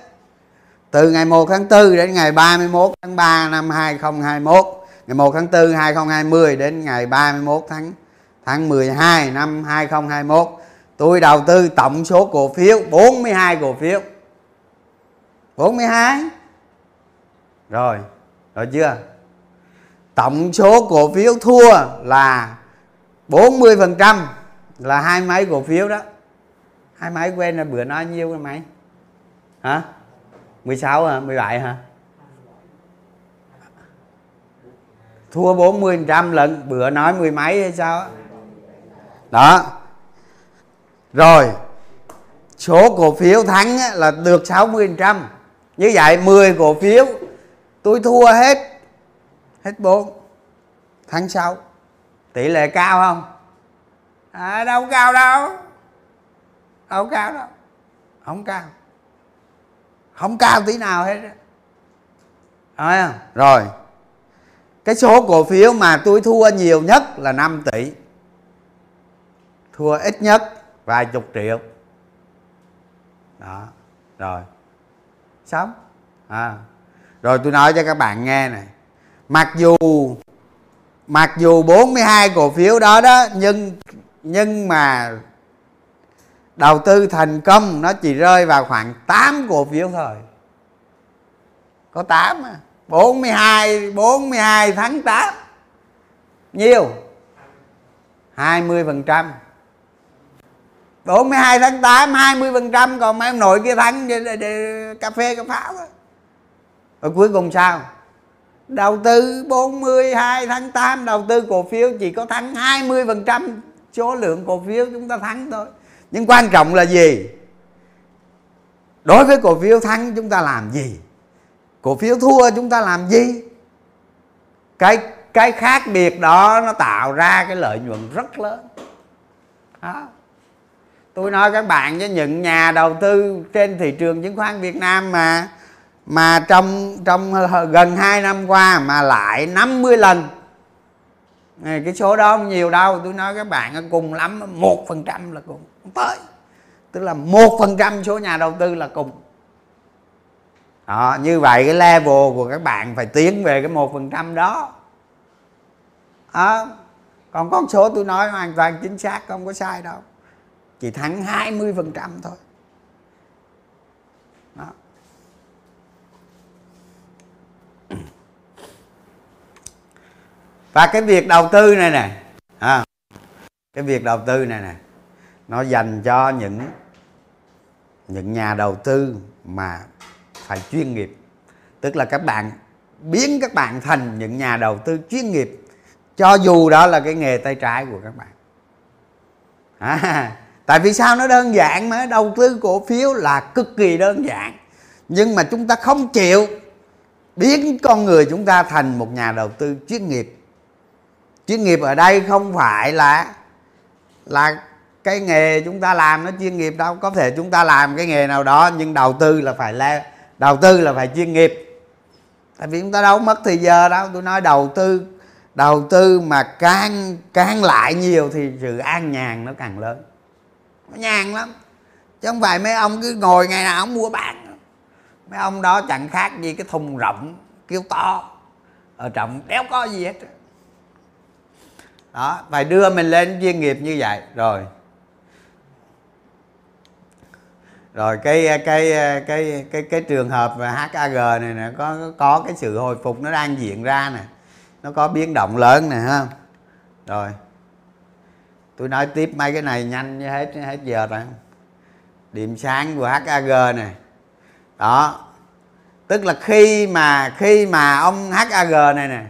Từ ngày 1 tháng 4 đến ngày 31 tháng 3 năm 2021 ngày 1 tháng 4 2020 đến ngày 31 tháng tháng 12 năm 2021 tôi đầu tư tổng số cổ phiếu 42 cổ phiếu. 42 rồi rồi chưa? Tổng số cổ phiếu thua là 40% là hai mấy cổ phiếu đó. Hai mấy quên là bữa nói nhiêu rồi mày? Hả? 16 hả? 17 hả? Thua 40% lần, bữa nói mười mấy hay sao đó. Rồi, số cổ phiếu thắng là được 60% như vậy 10 cổ phiếu tôi thua hết. Hết 4 tháng 6 tỷ lệ cao không? À, đâu cao đâu. Đâu cao đâu. Không cao. Không cao tí nào hết à, rồi. Cái số cổ phiếu mà tôi thua nhiều nhất là 5 tỷ. Thua ít nhất vài chục triệu. Đó. Rồi. Xong. À rồi tôi nói cho các bạn nghe này. Mặc dù mặc dù 42 cổ phiếu đó đó, nhưng nhưng mà đầu tư thành công nó chỉ rơi vào khoảng 8 cổ phiếu thôi. Có 8 à 42 42 tháng 8 nhiêu 20 phần trăm. 42 tháng 8 20 phần trăm, còn mấy ông nội kia thắng cà phê cà pháo đó rồi cuối cùng sao? Đầu tư 42 tháng 8 đầu tư cổ phiếu chỉ có thắng 20 phần trăm số lượng cổ phiếu chúng ta thắng thôi. Nhưng quan trọng là gì? Đối với cổ phiếu thắng chúng ta làm gì? Cổ phiếu thua chúng ta làm gì? Cái cái khác biệt đó nó tạo ra cái lợi nhuận rất lớn. Đó. tôi nói các bạn với những nhà đầu tư trên thị trường chứng khoán Việt Nam mà mà trong trong gần 2 năm qua mà lại 50 lần. Này cái số đó không nhiều đâu. Tôi nói các bạn cùng lắm một phần trăm là cùng. Không tới. Tức là một phần trăm số nhà đầu tư là cùng. Đó, như vậy cái level của các bạn phải tiến về cái một phần trăm đó. À, còn con số tôi nói hoàn toàn chính xác không có sai đâu. Chỉ thắng 20 phần trăm thôi. Và cái việc đầu tư này nè à, cái việc đầu tư này nè nó dành cho những những nhà đầu tư mà phải chuyên nghiệp. Tức là các bạn biến các bạn thành những nhà đầu tư chuyên nghiệp cho dù đó là cái nghề tay trái của các bạn. À, tại vì sao nó đơn giản mà đầu tư cổ phiếu là cực kỳ đơn giản. Nhưng mà chúng ta không chịu biến con người chúng ta thành một nhà đầu tư chuyên nghiệp chuyên nghiệp ở đây không phải là là cái nghề chúng ta làm nó chuyên nghiệp đâu. Có thể chúng ta làm cái nghề nào đó, nhưng đầu tư là phải là đầu tư là phải chuyên nghiệp. Tại vì chúng ta đâu mất thời giờ đâu. Tôi nói đầu tư đầu tư mà càng càng lại nhiều thì sự an nhàn nó càng lớn. Nó nhàn lắm. Chứ không phải mấy ông cứ ngồi ngày nào ông mua bán. Mấy ông đó chẳng khác gì cái thùng rộng kêu to. Ở trọng đéo có gì hết đó, phải đưa mình lên chuyên nghiệp như vậy. Rồi. Rồi cái cái cái cái cái trường hợp HAG này nè, có có cái sự hồi phục nó đang diễn ra nè. Nó có biến động lớn nè, ha. Rồi. Tôi nói tiếp mấy cái này nhanh như hết hết giờ rồi. Điểm sáng của HAG này đó. Tức là khi mà khi mà ông HAG này nè,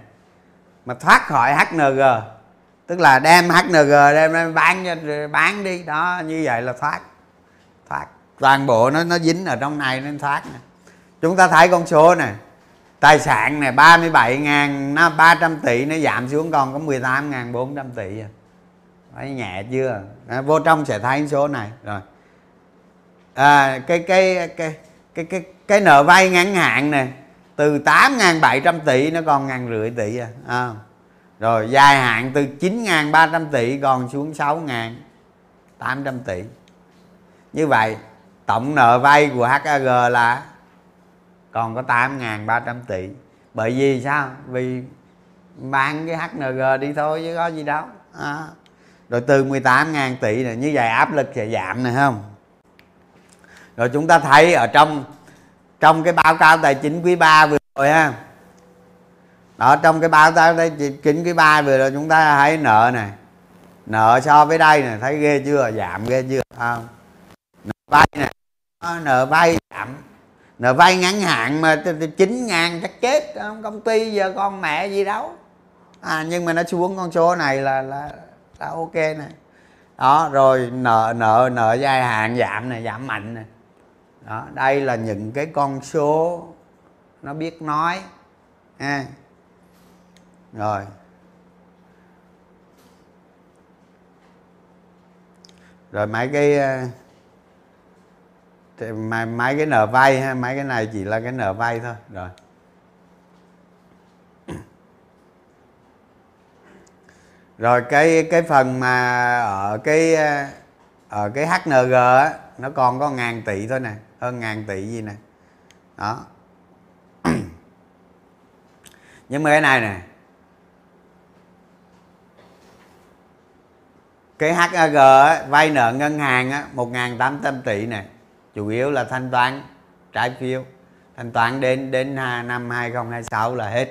mà thoát khỏi HNG tức là đem HNG đem, đem bán bán đi. Đó như vậy là thoát. Thoát. Toàn bộ nó nó dính ở trong này nên thoát nè. Chúng ta thấy con số này tài sản này 37 ngàn nó 300 tỷ nó giảm xuống còn có 18 ngàn 400 tỷ à. Thấy nhẹ chưa? À, vô trong sẽ thấy số này. Rồi. À, cái, cái cái cái cái cái nợ vay ngắn hạn này từ 8.700 tỷ nó còn ngàn rưỡi tỷ à. à rồi dài hạn từ 9.300 tỷ còn xuống 6.800 tỷ. Như vậy, tổng nợ vay của HAG là còn có 8.300 tỷ. Bởi vì sao? Vì bán cái HNG đi thôi chứ có gì đâu. À. rồi từ 18.000 tỷ này, như vậy áp lực sẽ giảm này, không? Rồi chúng ta thấy ở trong trong cái báo cáo tài chính quý 3 vừa rồi ha đó trong cái báo cáo đây chính cái ba vừa rồi chúng ta thấy nợ này nợ so với đây này thấy ghê chưa? Giảm ghê chưa? Không? Nợ vay này nợ vay giảm. Nợ vay ngắn hạn mà chín ngàn chắc chết công ty giờ con mẹ gì đâu. À, nhưng mà nó xuống con số này là là là ok này đó rồi nợ nợ nợ dài hạn giảm này giảm mạnh này đó đây là những cái con số nó biết nói. Ha rồi. Rồi mấy cái ờ, mấy, mấy cái nợ vay ha mấy cái này chỉ là cái nợ vay thôi. Rồi. Rồi cái cái phần mà ở cái ờ, ở cái HNG á nó còn có ngàn tỷ thôi nè hơn ngàn tỷ gì nè. Đó. Nhưng mà cái này nè cái HAG á, vay nợ ngân hàng á, 1.800 tỷ này chủ yếu là thanh toán trái phiếu. Thanh toán đến đến năm 2026 là hết.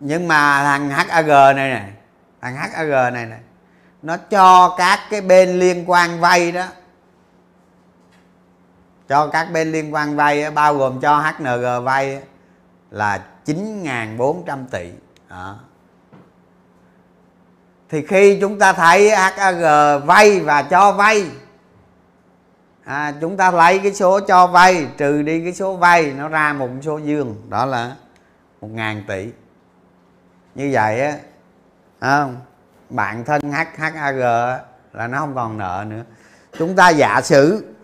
Nhưng mà thằng HAG này này, thằng HAG này này nó cho các cái bên liên quan vay đó. Cho các bên liên quan vay bao gồm cho HNG vay là 9.400 tỷ. Đó thì khi chúng ta thấy HAG vay và cho vay à, chúng ta lấy cái số cho vay trừ đi cái số vay nó ra một số dương đó là một ngàn tỷ. Như vậy á không? Bạn thân HHAG là nó không còn nợ nữa. Chúng ta giả sử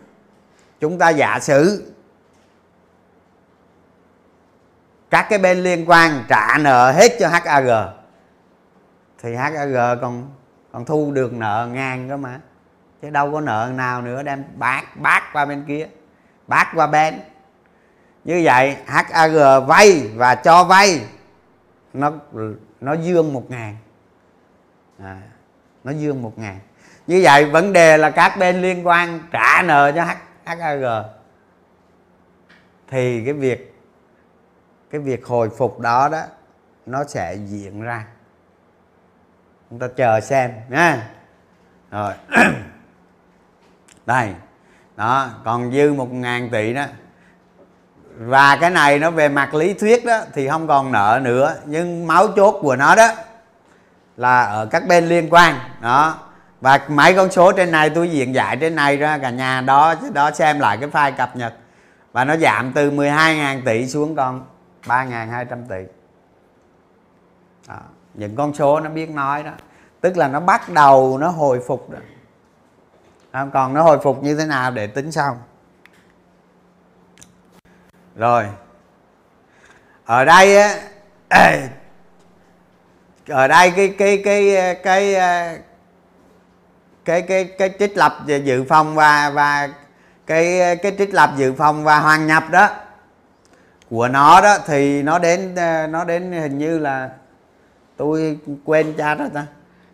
chúng ta giả sử các cái bên liên quan trả nợ hết cho HAG thì HAG còn còn thu được nợ ngang cơ mà. Chứ đâu có nợ nào nữa đem bác bác qua bên kia bác qua bên. Như vậy HAG vay và cho vay nó nó dương một ngàn. À, nó dương một ngàn. Như vậy vấn đề là các bên liên quan trả nợ cho HAG thì cái việc cái việc hồi phục đó đó nó sẽ diễn ra chúng ta chờ xem nha rồi. Đây. Đó, còn dư một ngàn tỷ đó. Và cái này nó về mặt lý thuyết đó, thì không còn nợ nữa, nhưng máu chốt của nó đó là ở các bên liên quan. Đó. Và mấy con số trên này tôi diện giải trên này ra, cả nhà đó đó xem lại cái file cập nhật. Và nó giảm từ 12.000 tỷ xuống còn 3.200 tỷ đó những con số nó biết nói đó. Tức là nó bắt đầu nó hồi phục rồi còn nó hồi phục như thế nào để tính xong rồi. Ở đây á, ở đây cái cái cái cái cái cái cái trích lập dự phòng và và cái cái trích lập dự phòng và hoàn nhập đó, của nó đó, thì nó đến nó đến hình như là tôi quên cha đó ta.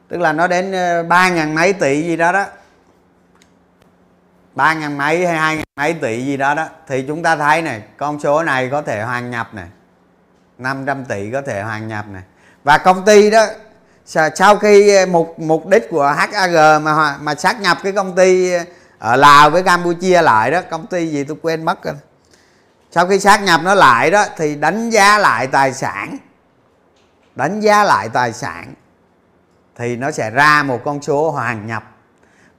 Tức là nó đến ờ, ba ngàn mấy tỷ gì đó đó. Ba ngàn mấy hay hai ngàn mấy tỷ gì đó đó. Thì chúng ta thấy này, con số này có thể hoàn nhập này. 500 tỷ có thể hoàn nhập này. Và công ty đó sau khi ờ, mục mục đích của HAG mà mà sát nhập cái công ty ở Lào với Campuchia lại đó, công ty gì tôi quên mất rồi. Sau khi sát nhập nó lại đó, thì đánh giá lại tài sản đánh giá lại tài sản thì nó sẽ ra một con số hoàn nhập.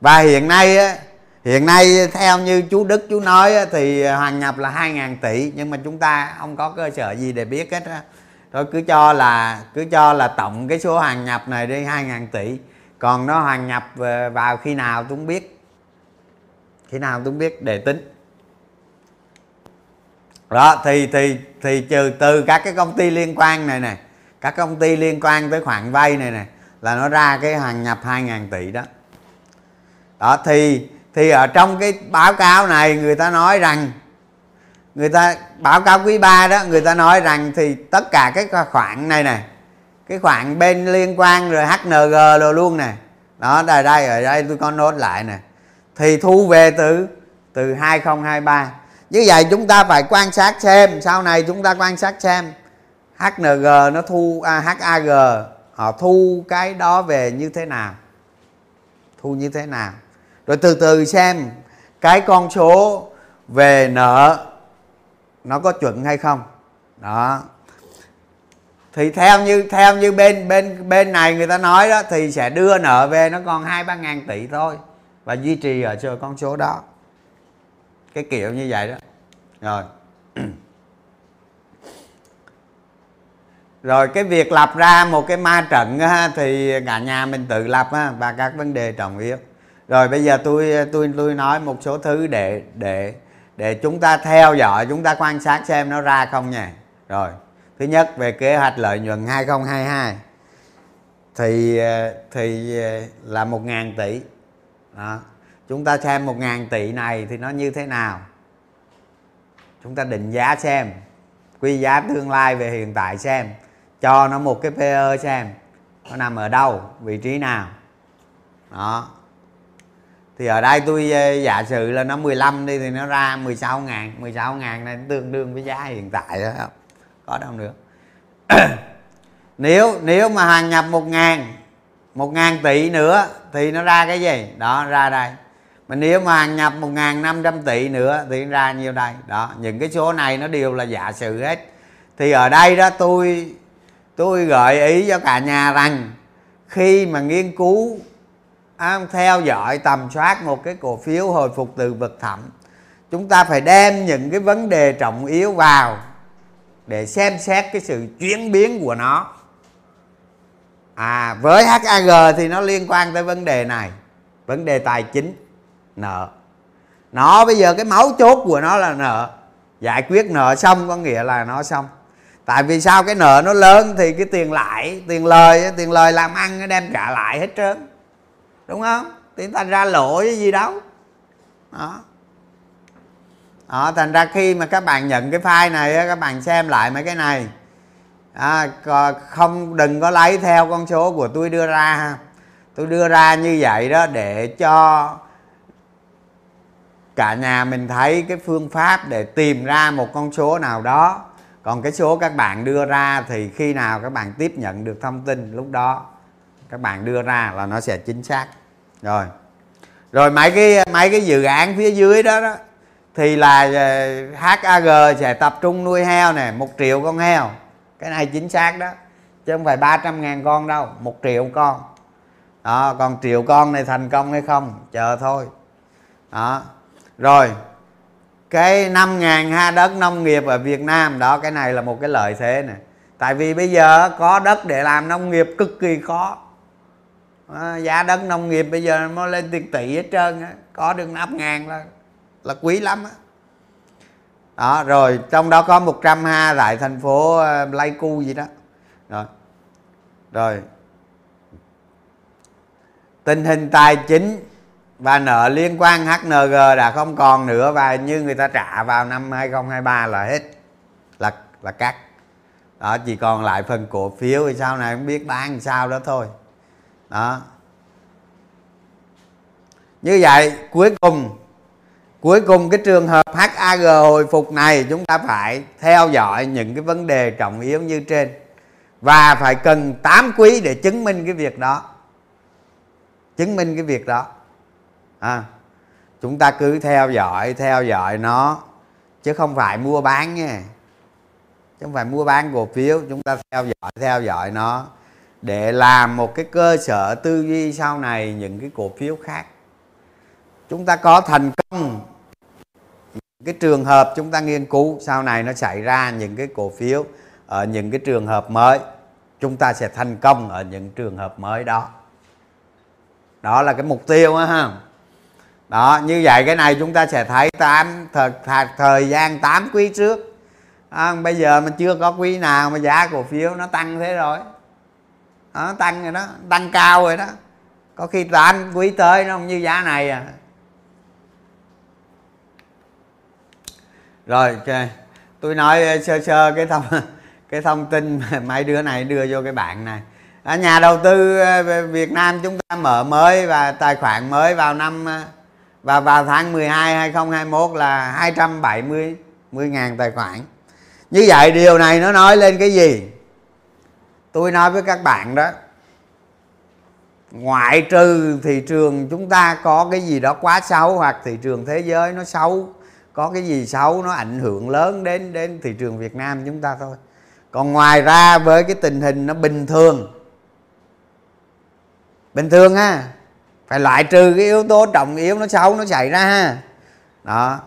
Và hiện nay á, hiện nay theo như chú Đức chú nói á, thì hoàn nhập là 2.000 tỷ nhưng mà chúng ta không có cơ sở gì để biết hết á. Thôi cứ cho là cứ cho là tổng cái số hoàn nhập này đi 2.000 tỷ. Còn nó hoàn nhập ờ, vào khi nào tôi không biết. Khi nào tôi không biết để tính. Đó thì thì thì trừ từ các cái công ty liên quan này này các công ty liên quan tới khoản vay này này là nó ra cái hàng nhập 2.000 tỷ đó. Đó, thì thì ở trong cái báo cáo này người ta nói rằng, người ta, báo cáo quý 3 đó, người ta nói rằng thì tất cả cái khoản này này cái khoản bên liên quan rồi HNG rồi luôn nè. Đó, đây đây, ở đây tôi có nốt lại nè. Thì thu về từ từ 2023 như vậy chúng ta phải quan sát xem, sau này chúng ta quan sát xem HNG nó thu à, HAG họ thu cái đó về như thế nào? Thu như thế nào? Rồi từ từ xem cái con số về nợ nó có chuẩn hay không? Đó. Thì theo như theo như bên bên bên này người ta nói đó thì sẽ đưa nợ về nó còn hai ba ngàn tỷ thôi và duy trì ở chờ con số đó. Cái kiểu như vậy đó. Rồi. rồi cái việc lập ra một cái ma trận á, thì cả nhà mình tự lập á, và các vấn đề trọng yếu. Rồi bây giờ tôi tôi tôi nói một số thứ để để để chúng ta theo dõi chúng ta quan sát xem nó ra không nha. Rồi thứ nhất về kế hoạch lợi nhuận 2022 thì ờ, thì ờ, là một ngàn tỷ. Đó. chúng ta xem một ngàn tỷ này thì nó như thế nào. Chúng ta định giá xem quy giá tương lai về hiện tại xem cho nó một cái PE xem, nó nằm ở đâu, vị trí nào. Đó. Thì ở đây tôi ờ, giả sử là nó 15 đi thì nó ra 16 ngàn 16 ngàn này tương đương với giá hiện tại đó không? Có đâu nữa. Nếu nếu mà hàng nhập 1 ngàn 1 ngàn tỷ nữa thì nó ra cái gì? Đó, ra đây. Mà nếu mà hàng nhập 1.500 tỷ nữa thì ra nhiêu đây? Đó, những cái số này nó đều là giả sử hết. Thì ở đây đó tôi tôi gợi ý cho cả nhà rằng, khi mà nghiên cứu theo dõi, tầm soát một cái cổ phiếu hồi phục từ vực thẳm, chúng ta phải đem những cái vấn đề trọng yếu vào để xem xét cái sự chuyển biến của nó. À với HAG thì nó liên quan tới vấn đề này, vấn đề tài chính, nợ. Nó bây giờ cái máu chốt của nó là nợ. Giải quyết nợ xong có nghĩa là nó xong tại vì sao cái nợ nó lớn thì cái tiền lãi tiền lời tiền lời làm ăn nó đem trả lại hết trơn. Đúng không? Thì thành ra lỗ cái gì đâu. Đó. Đó, thành ra khi mà các bạn nhận cái file này các bạn xem lại mấy cái này. À, không đừng có lấy theo con số của tôi đưa ra ha. Tôi đưa ra như vậy đó để cho cả nhà mình thấy cái phương pháp để tìm ra một con số nào đó còn cái số các bạn đưa ra thì khi nào các bạn tiếp nhận được thông tin, lúc đó các bạn đưa ra là nó sẽ chính xác. Rồi. Rồi mấy cái mấy cái dự án phía dưới đó đó, thì là ờ, HAG sẽ tập trung nuôi heo này một triệu con heo. Cái này chính xác đó, chứ không phải 300 ngàn con đâu, một triệu con. Đó, còn triệu con này thành công hay không, chờ thôi. Đó. Rồi cái 5 ngàn ha đất nông nghiệp ở Việt Nam đó cái này là một cái lợi thế nè, tại vì bây giờ có đất để làm nông nghiệp cực kỳ khó. À, giá đất nông nghiệp bây giờ nó lên tiền tỷ hết trơn á có được 5 ngàn là là quý lắm á. Đó rồi trong đó có 100 ha tại thành phố ờ, Pleiku gì đó. Rồi rồi. Tình hình tài chính và nợ liên quan HNG đã không còn nữa và như người ta trả vào năm 2023 là hết, là là cắt. Đó, chỉ còn lại phần cổ phiếu thì sau này không biết bán sao đó thôi. Đó. Như vậy, cuối cùng cuối cùng cái trường hợp HAG hồi phục này chúng ta phải theo dõi những cái vấn đề trọng yếu như trên. Và phải cần 8 quý để chứng minh cái việc đó. Chứng minh cái việc đó à, chúng ta cứ theo dõi theo dõi nó chứ không phải mua bán nha. Chứ không phải mua bán cổ phiếu chúng ta theo dõi theo dõi nó để làm một cái cơ sở tư duy sau này những cái cổ phiếu khác. Chúng ta có thành công. Cái trường hợp chúng ta nghiên cứu sau này nó xảy ra những cái cổ phiếu ở những cái trường hợp mới chúng ta sẽ thành công ở những trường hợp mới đó. Đó là cái mục tiêu á ha đó như vậy cái này chúng ta sẽ thấy tám thời, thời, thời gian 8 quý trước. À, bây giờ mà chưa có quý nào mà giá cổ phiếu nó tăng thế rồi. Nó tăng rồi đó tăng cao rồi đó. Có khi 8 quý tới nó không như giá này à. Rồi ok. Tôi nói ờ, sơ sơ cái thông cái thông tin mấy đứa này đưa vô cái bạn này. À, nhà đầu tư ờ, Việt Nam chúng ta mở mới và tài khoản mới vào năm ờ, và vào tháng 12 2021 là 270 10 ngàn tài khoản. Như vậy điều này nó nói lên cái gì? Tôi nói với các bạn đó, ngoại trừ thị trường chúng ta có cái gì đó quá xấu hoặc thị trường thế giới nó xấu, có cái gì xấu nó ảnh hưởng lớn đến đến thị trường Việt Nam chúng ta thôi. Còn ngoài ra với cái tình hình nó bình thường bình thường ha phải loại trừ cái yếu tố trọng yếu nó xấu nó xảy ra ha. Đó.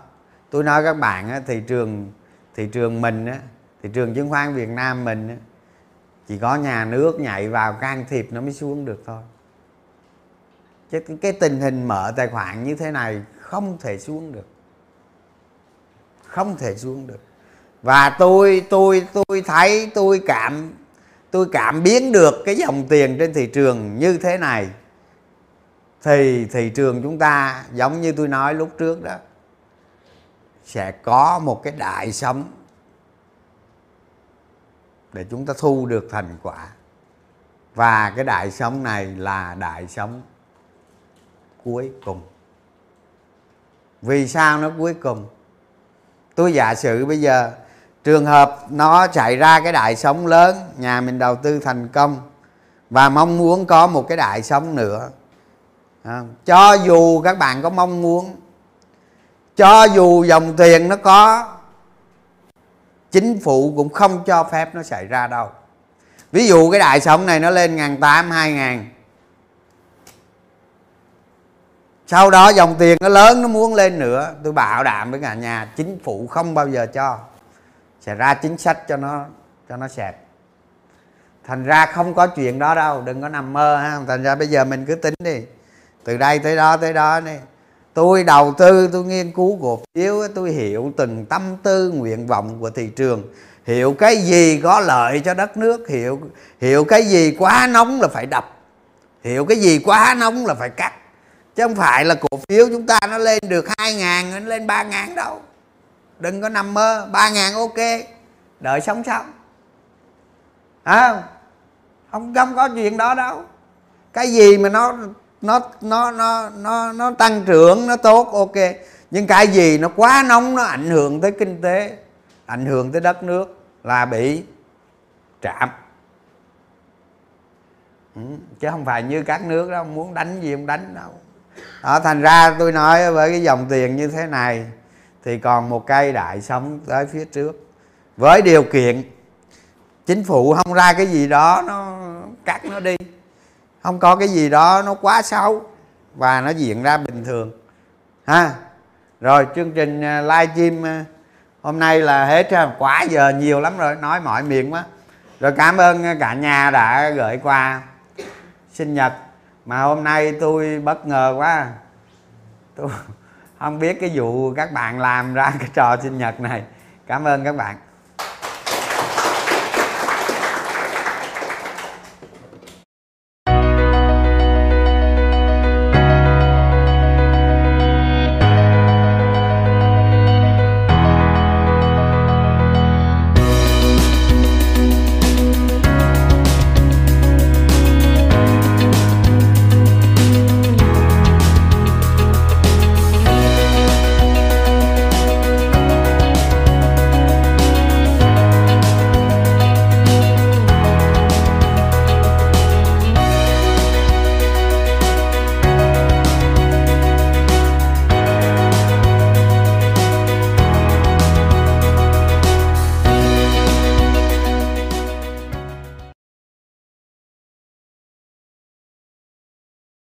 Tôi nói các bạn á, thị trường thị trường mình á, thị trường chứng khoán Việt Nam mình á, chỉ có nhà nước nhảy vào can thiệp nó mới xuống được thôi. Chứ cái tình hình mở tài khoản như thế này không thể xuống được. Không thể xuống được. Và tôi tôi tôi thấy tôi cảm tôi cảm biến được cái dòng tiền trên thị trường như thế này thì thị trường chúng ta, giống như tôi nói lúc trước đó, sẽ có một cái đại sống để chúng ta thu được thành quả. Và cái đại sống này là đại sống cuối cùng. Vì sao nó cuối cùng? Tôi giả sử bây giờ, trường hợp nó chạy ra cái đại sống lớn, nhà mình đầu tư thành công và mong muốn có một cái đại sống nữa à, cho dù các bạn có mong muốn cho dù dòng tiền nó có chính phủ cũng không cho phép nó xảy ra đâu. Ví dụ cái đại sống này nó lên ngàn tám hai ngàn. Sau đó dòng tiền nó lớn nó muốn lên nữa tôi bảo đảm với cả nhà chính phủ không bao giờ cho. Sẽ ra chính sách cho nó cho nó sẹp thành ra không có chuyện đó đâu đừng có nằm mơ ha. Thành ra bây giờ mình cứ tính đi từ đây tới đó tới đó đi tôi đầu tư tôi nghiên cứu cổ phiếu tôi hiểu từng tâm tư nguyện vọng của thị trường. Hiểu cái gì có lợi cho đất nước hiểu hiểu cái gì quá nóng là phải đập. Hiểu cái gì quá nóng là phải cắt. Chứ không phải là cổ phiếu chúng ta nó lên được hai ngàn nó lên ba ngàn đâu. Đừng có nằm mơ ba ngàn ok đợi sống xong à, không không có chuyện đó đâu. Cái gì mà nó nó nó nó nó nó tăng trưởng nó tốt ok. Nhưng cái gì nó quá nóng nó ảnh hưởng tới kinh tế ảnh hưởng tới đất nước là bị trạm. Ừ, chứ không phải như các nước đó muốn đánh gì không đánh đâu. Đó thành ra tôi nói với cái dòng tiền như thế này thì còn một cây đại sống tới phía trước. Với điều kiện chính phủ không ra cái gì đó nó cắt nó đi không có cái gì đó nó quá xấu. Và nó diễn ra bình thường. Ha. Rồi, chương trình à, live stream à, hôm nay là hết quá giờ nhiều lắm rồi, nói mỏi miệng quá. Rồi cảm ơn cả nhà đã gửi quà sinh nhật. Mà hôm nay tôi bất ngờ quá. Tôi không biết cái vụ các bạn làm ra cái trò sinh nhật này. Cảm ơn các bạn.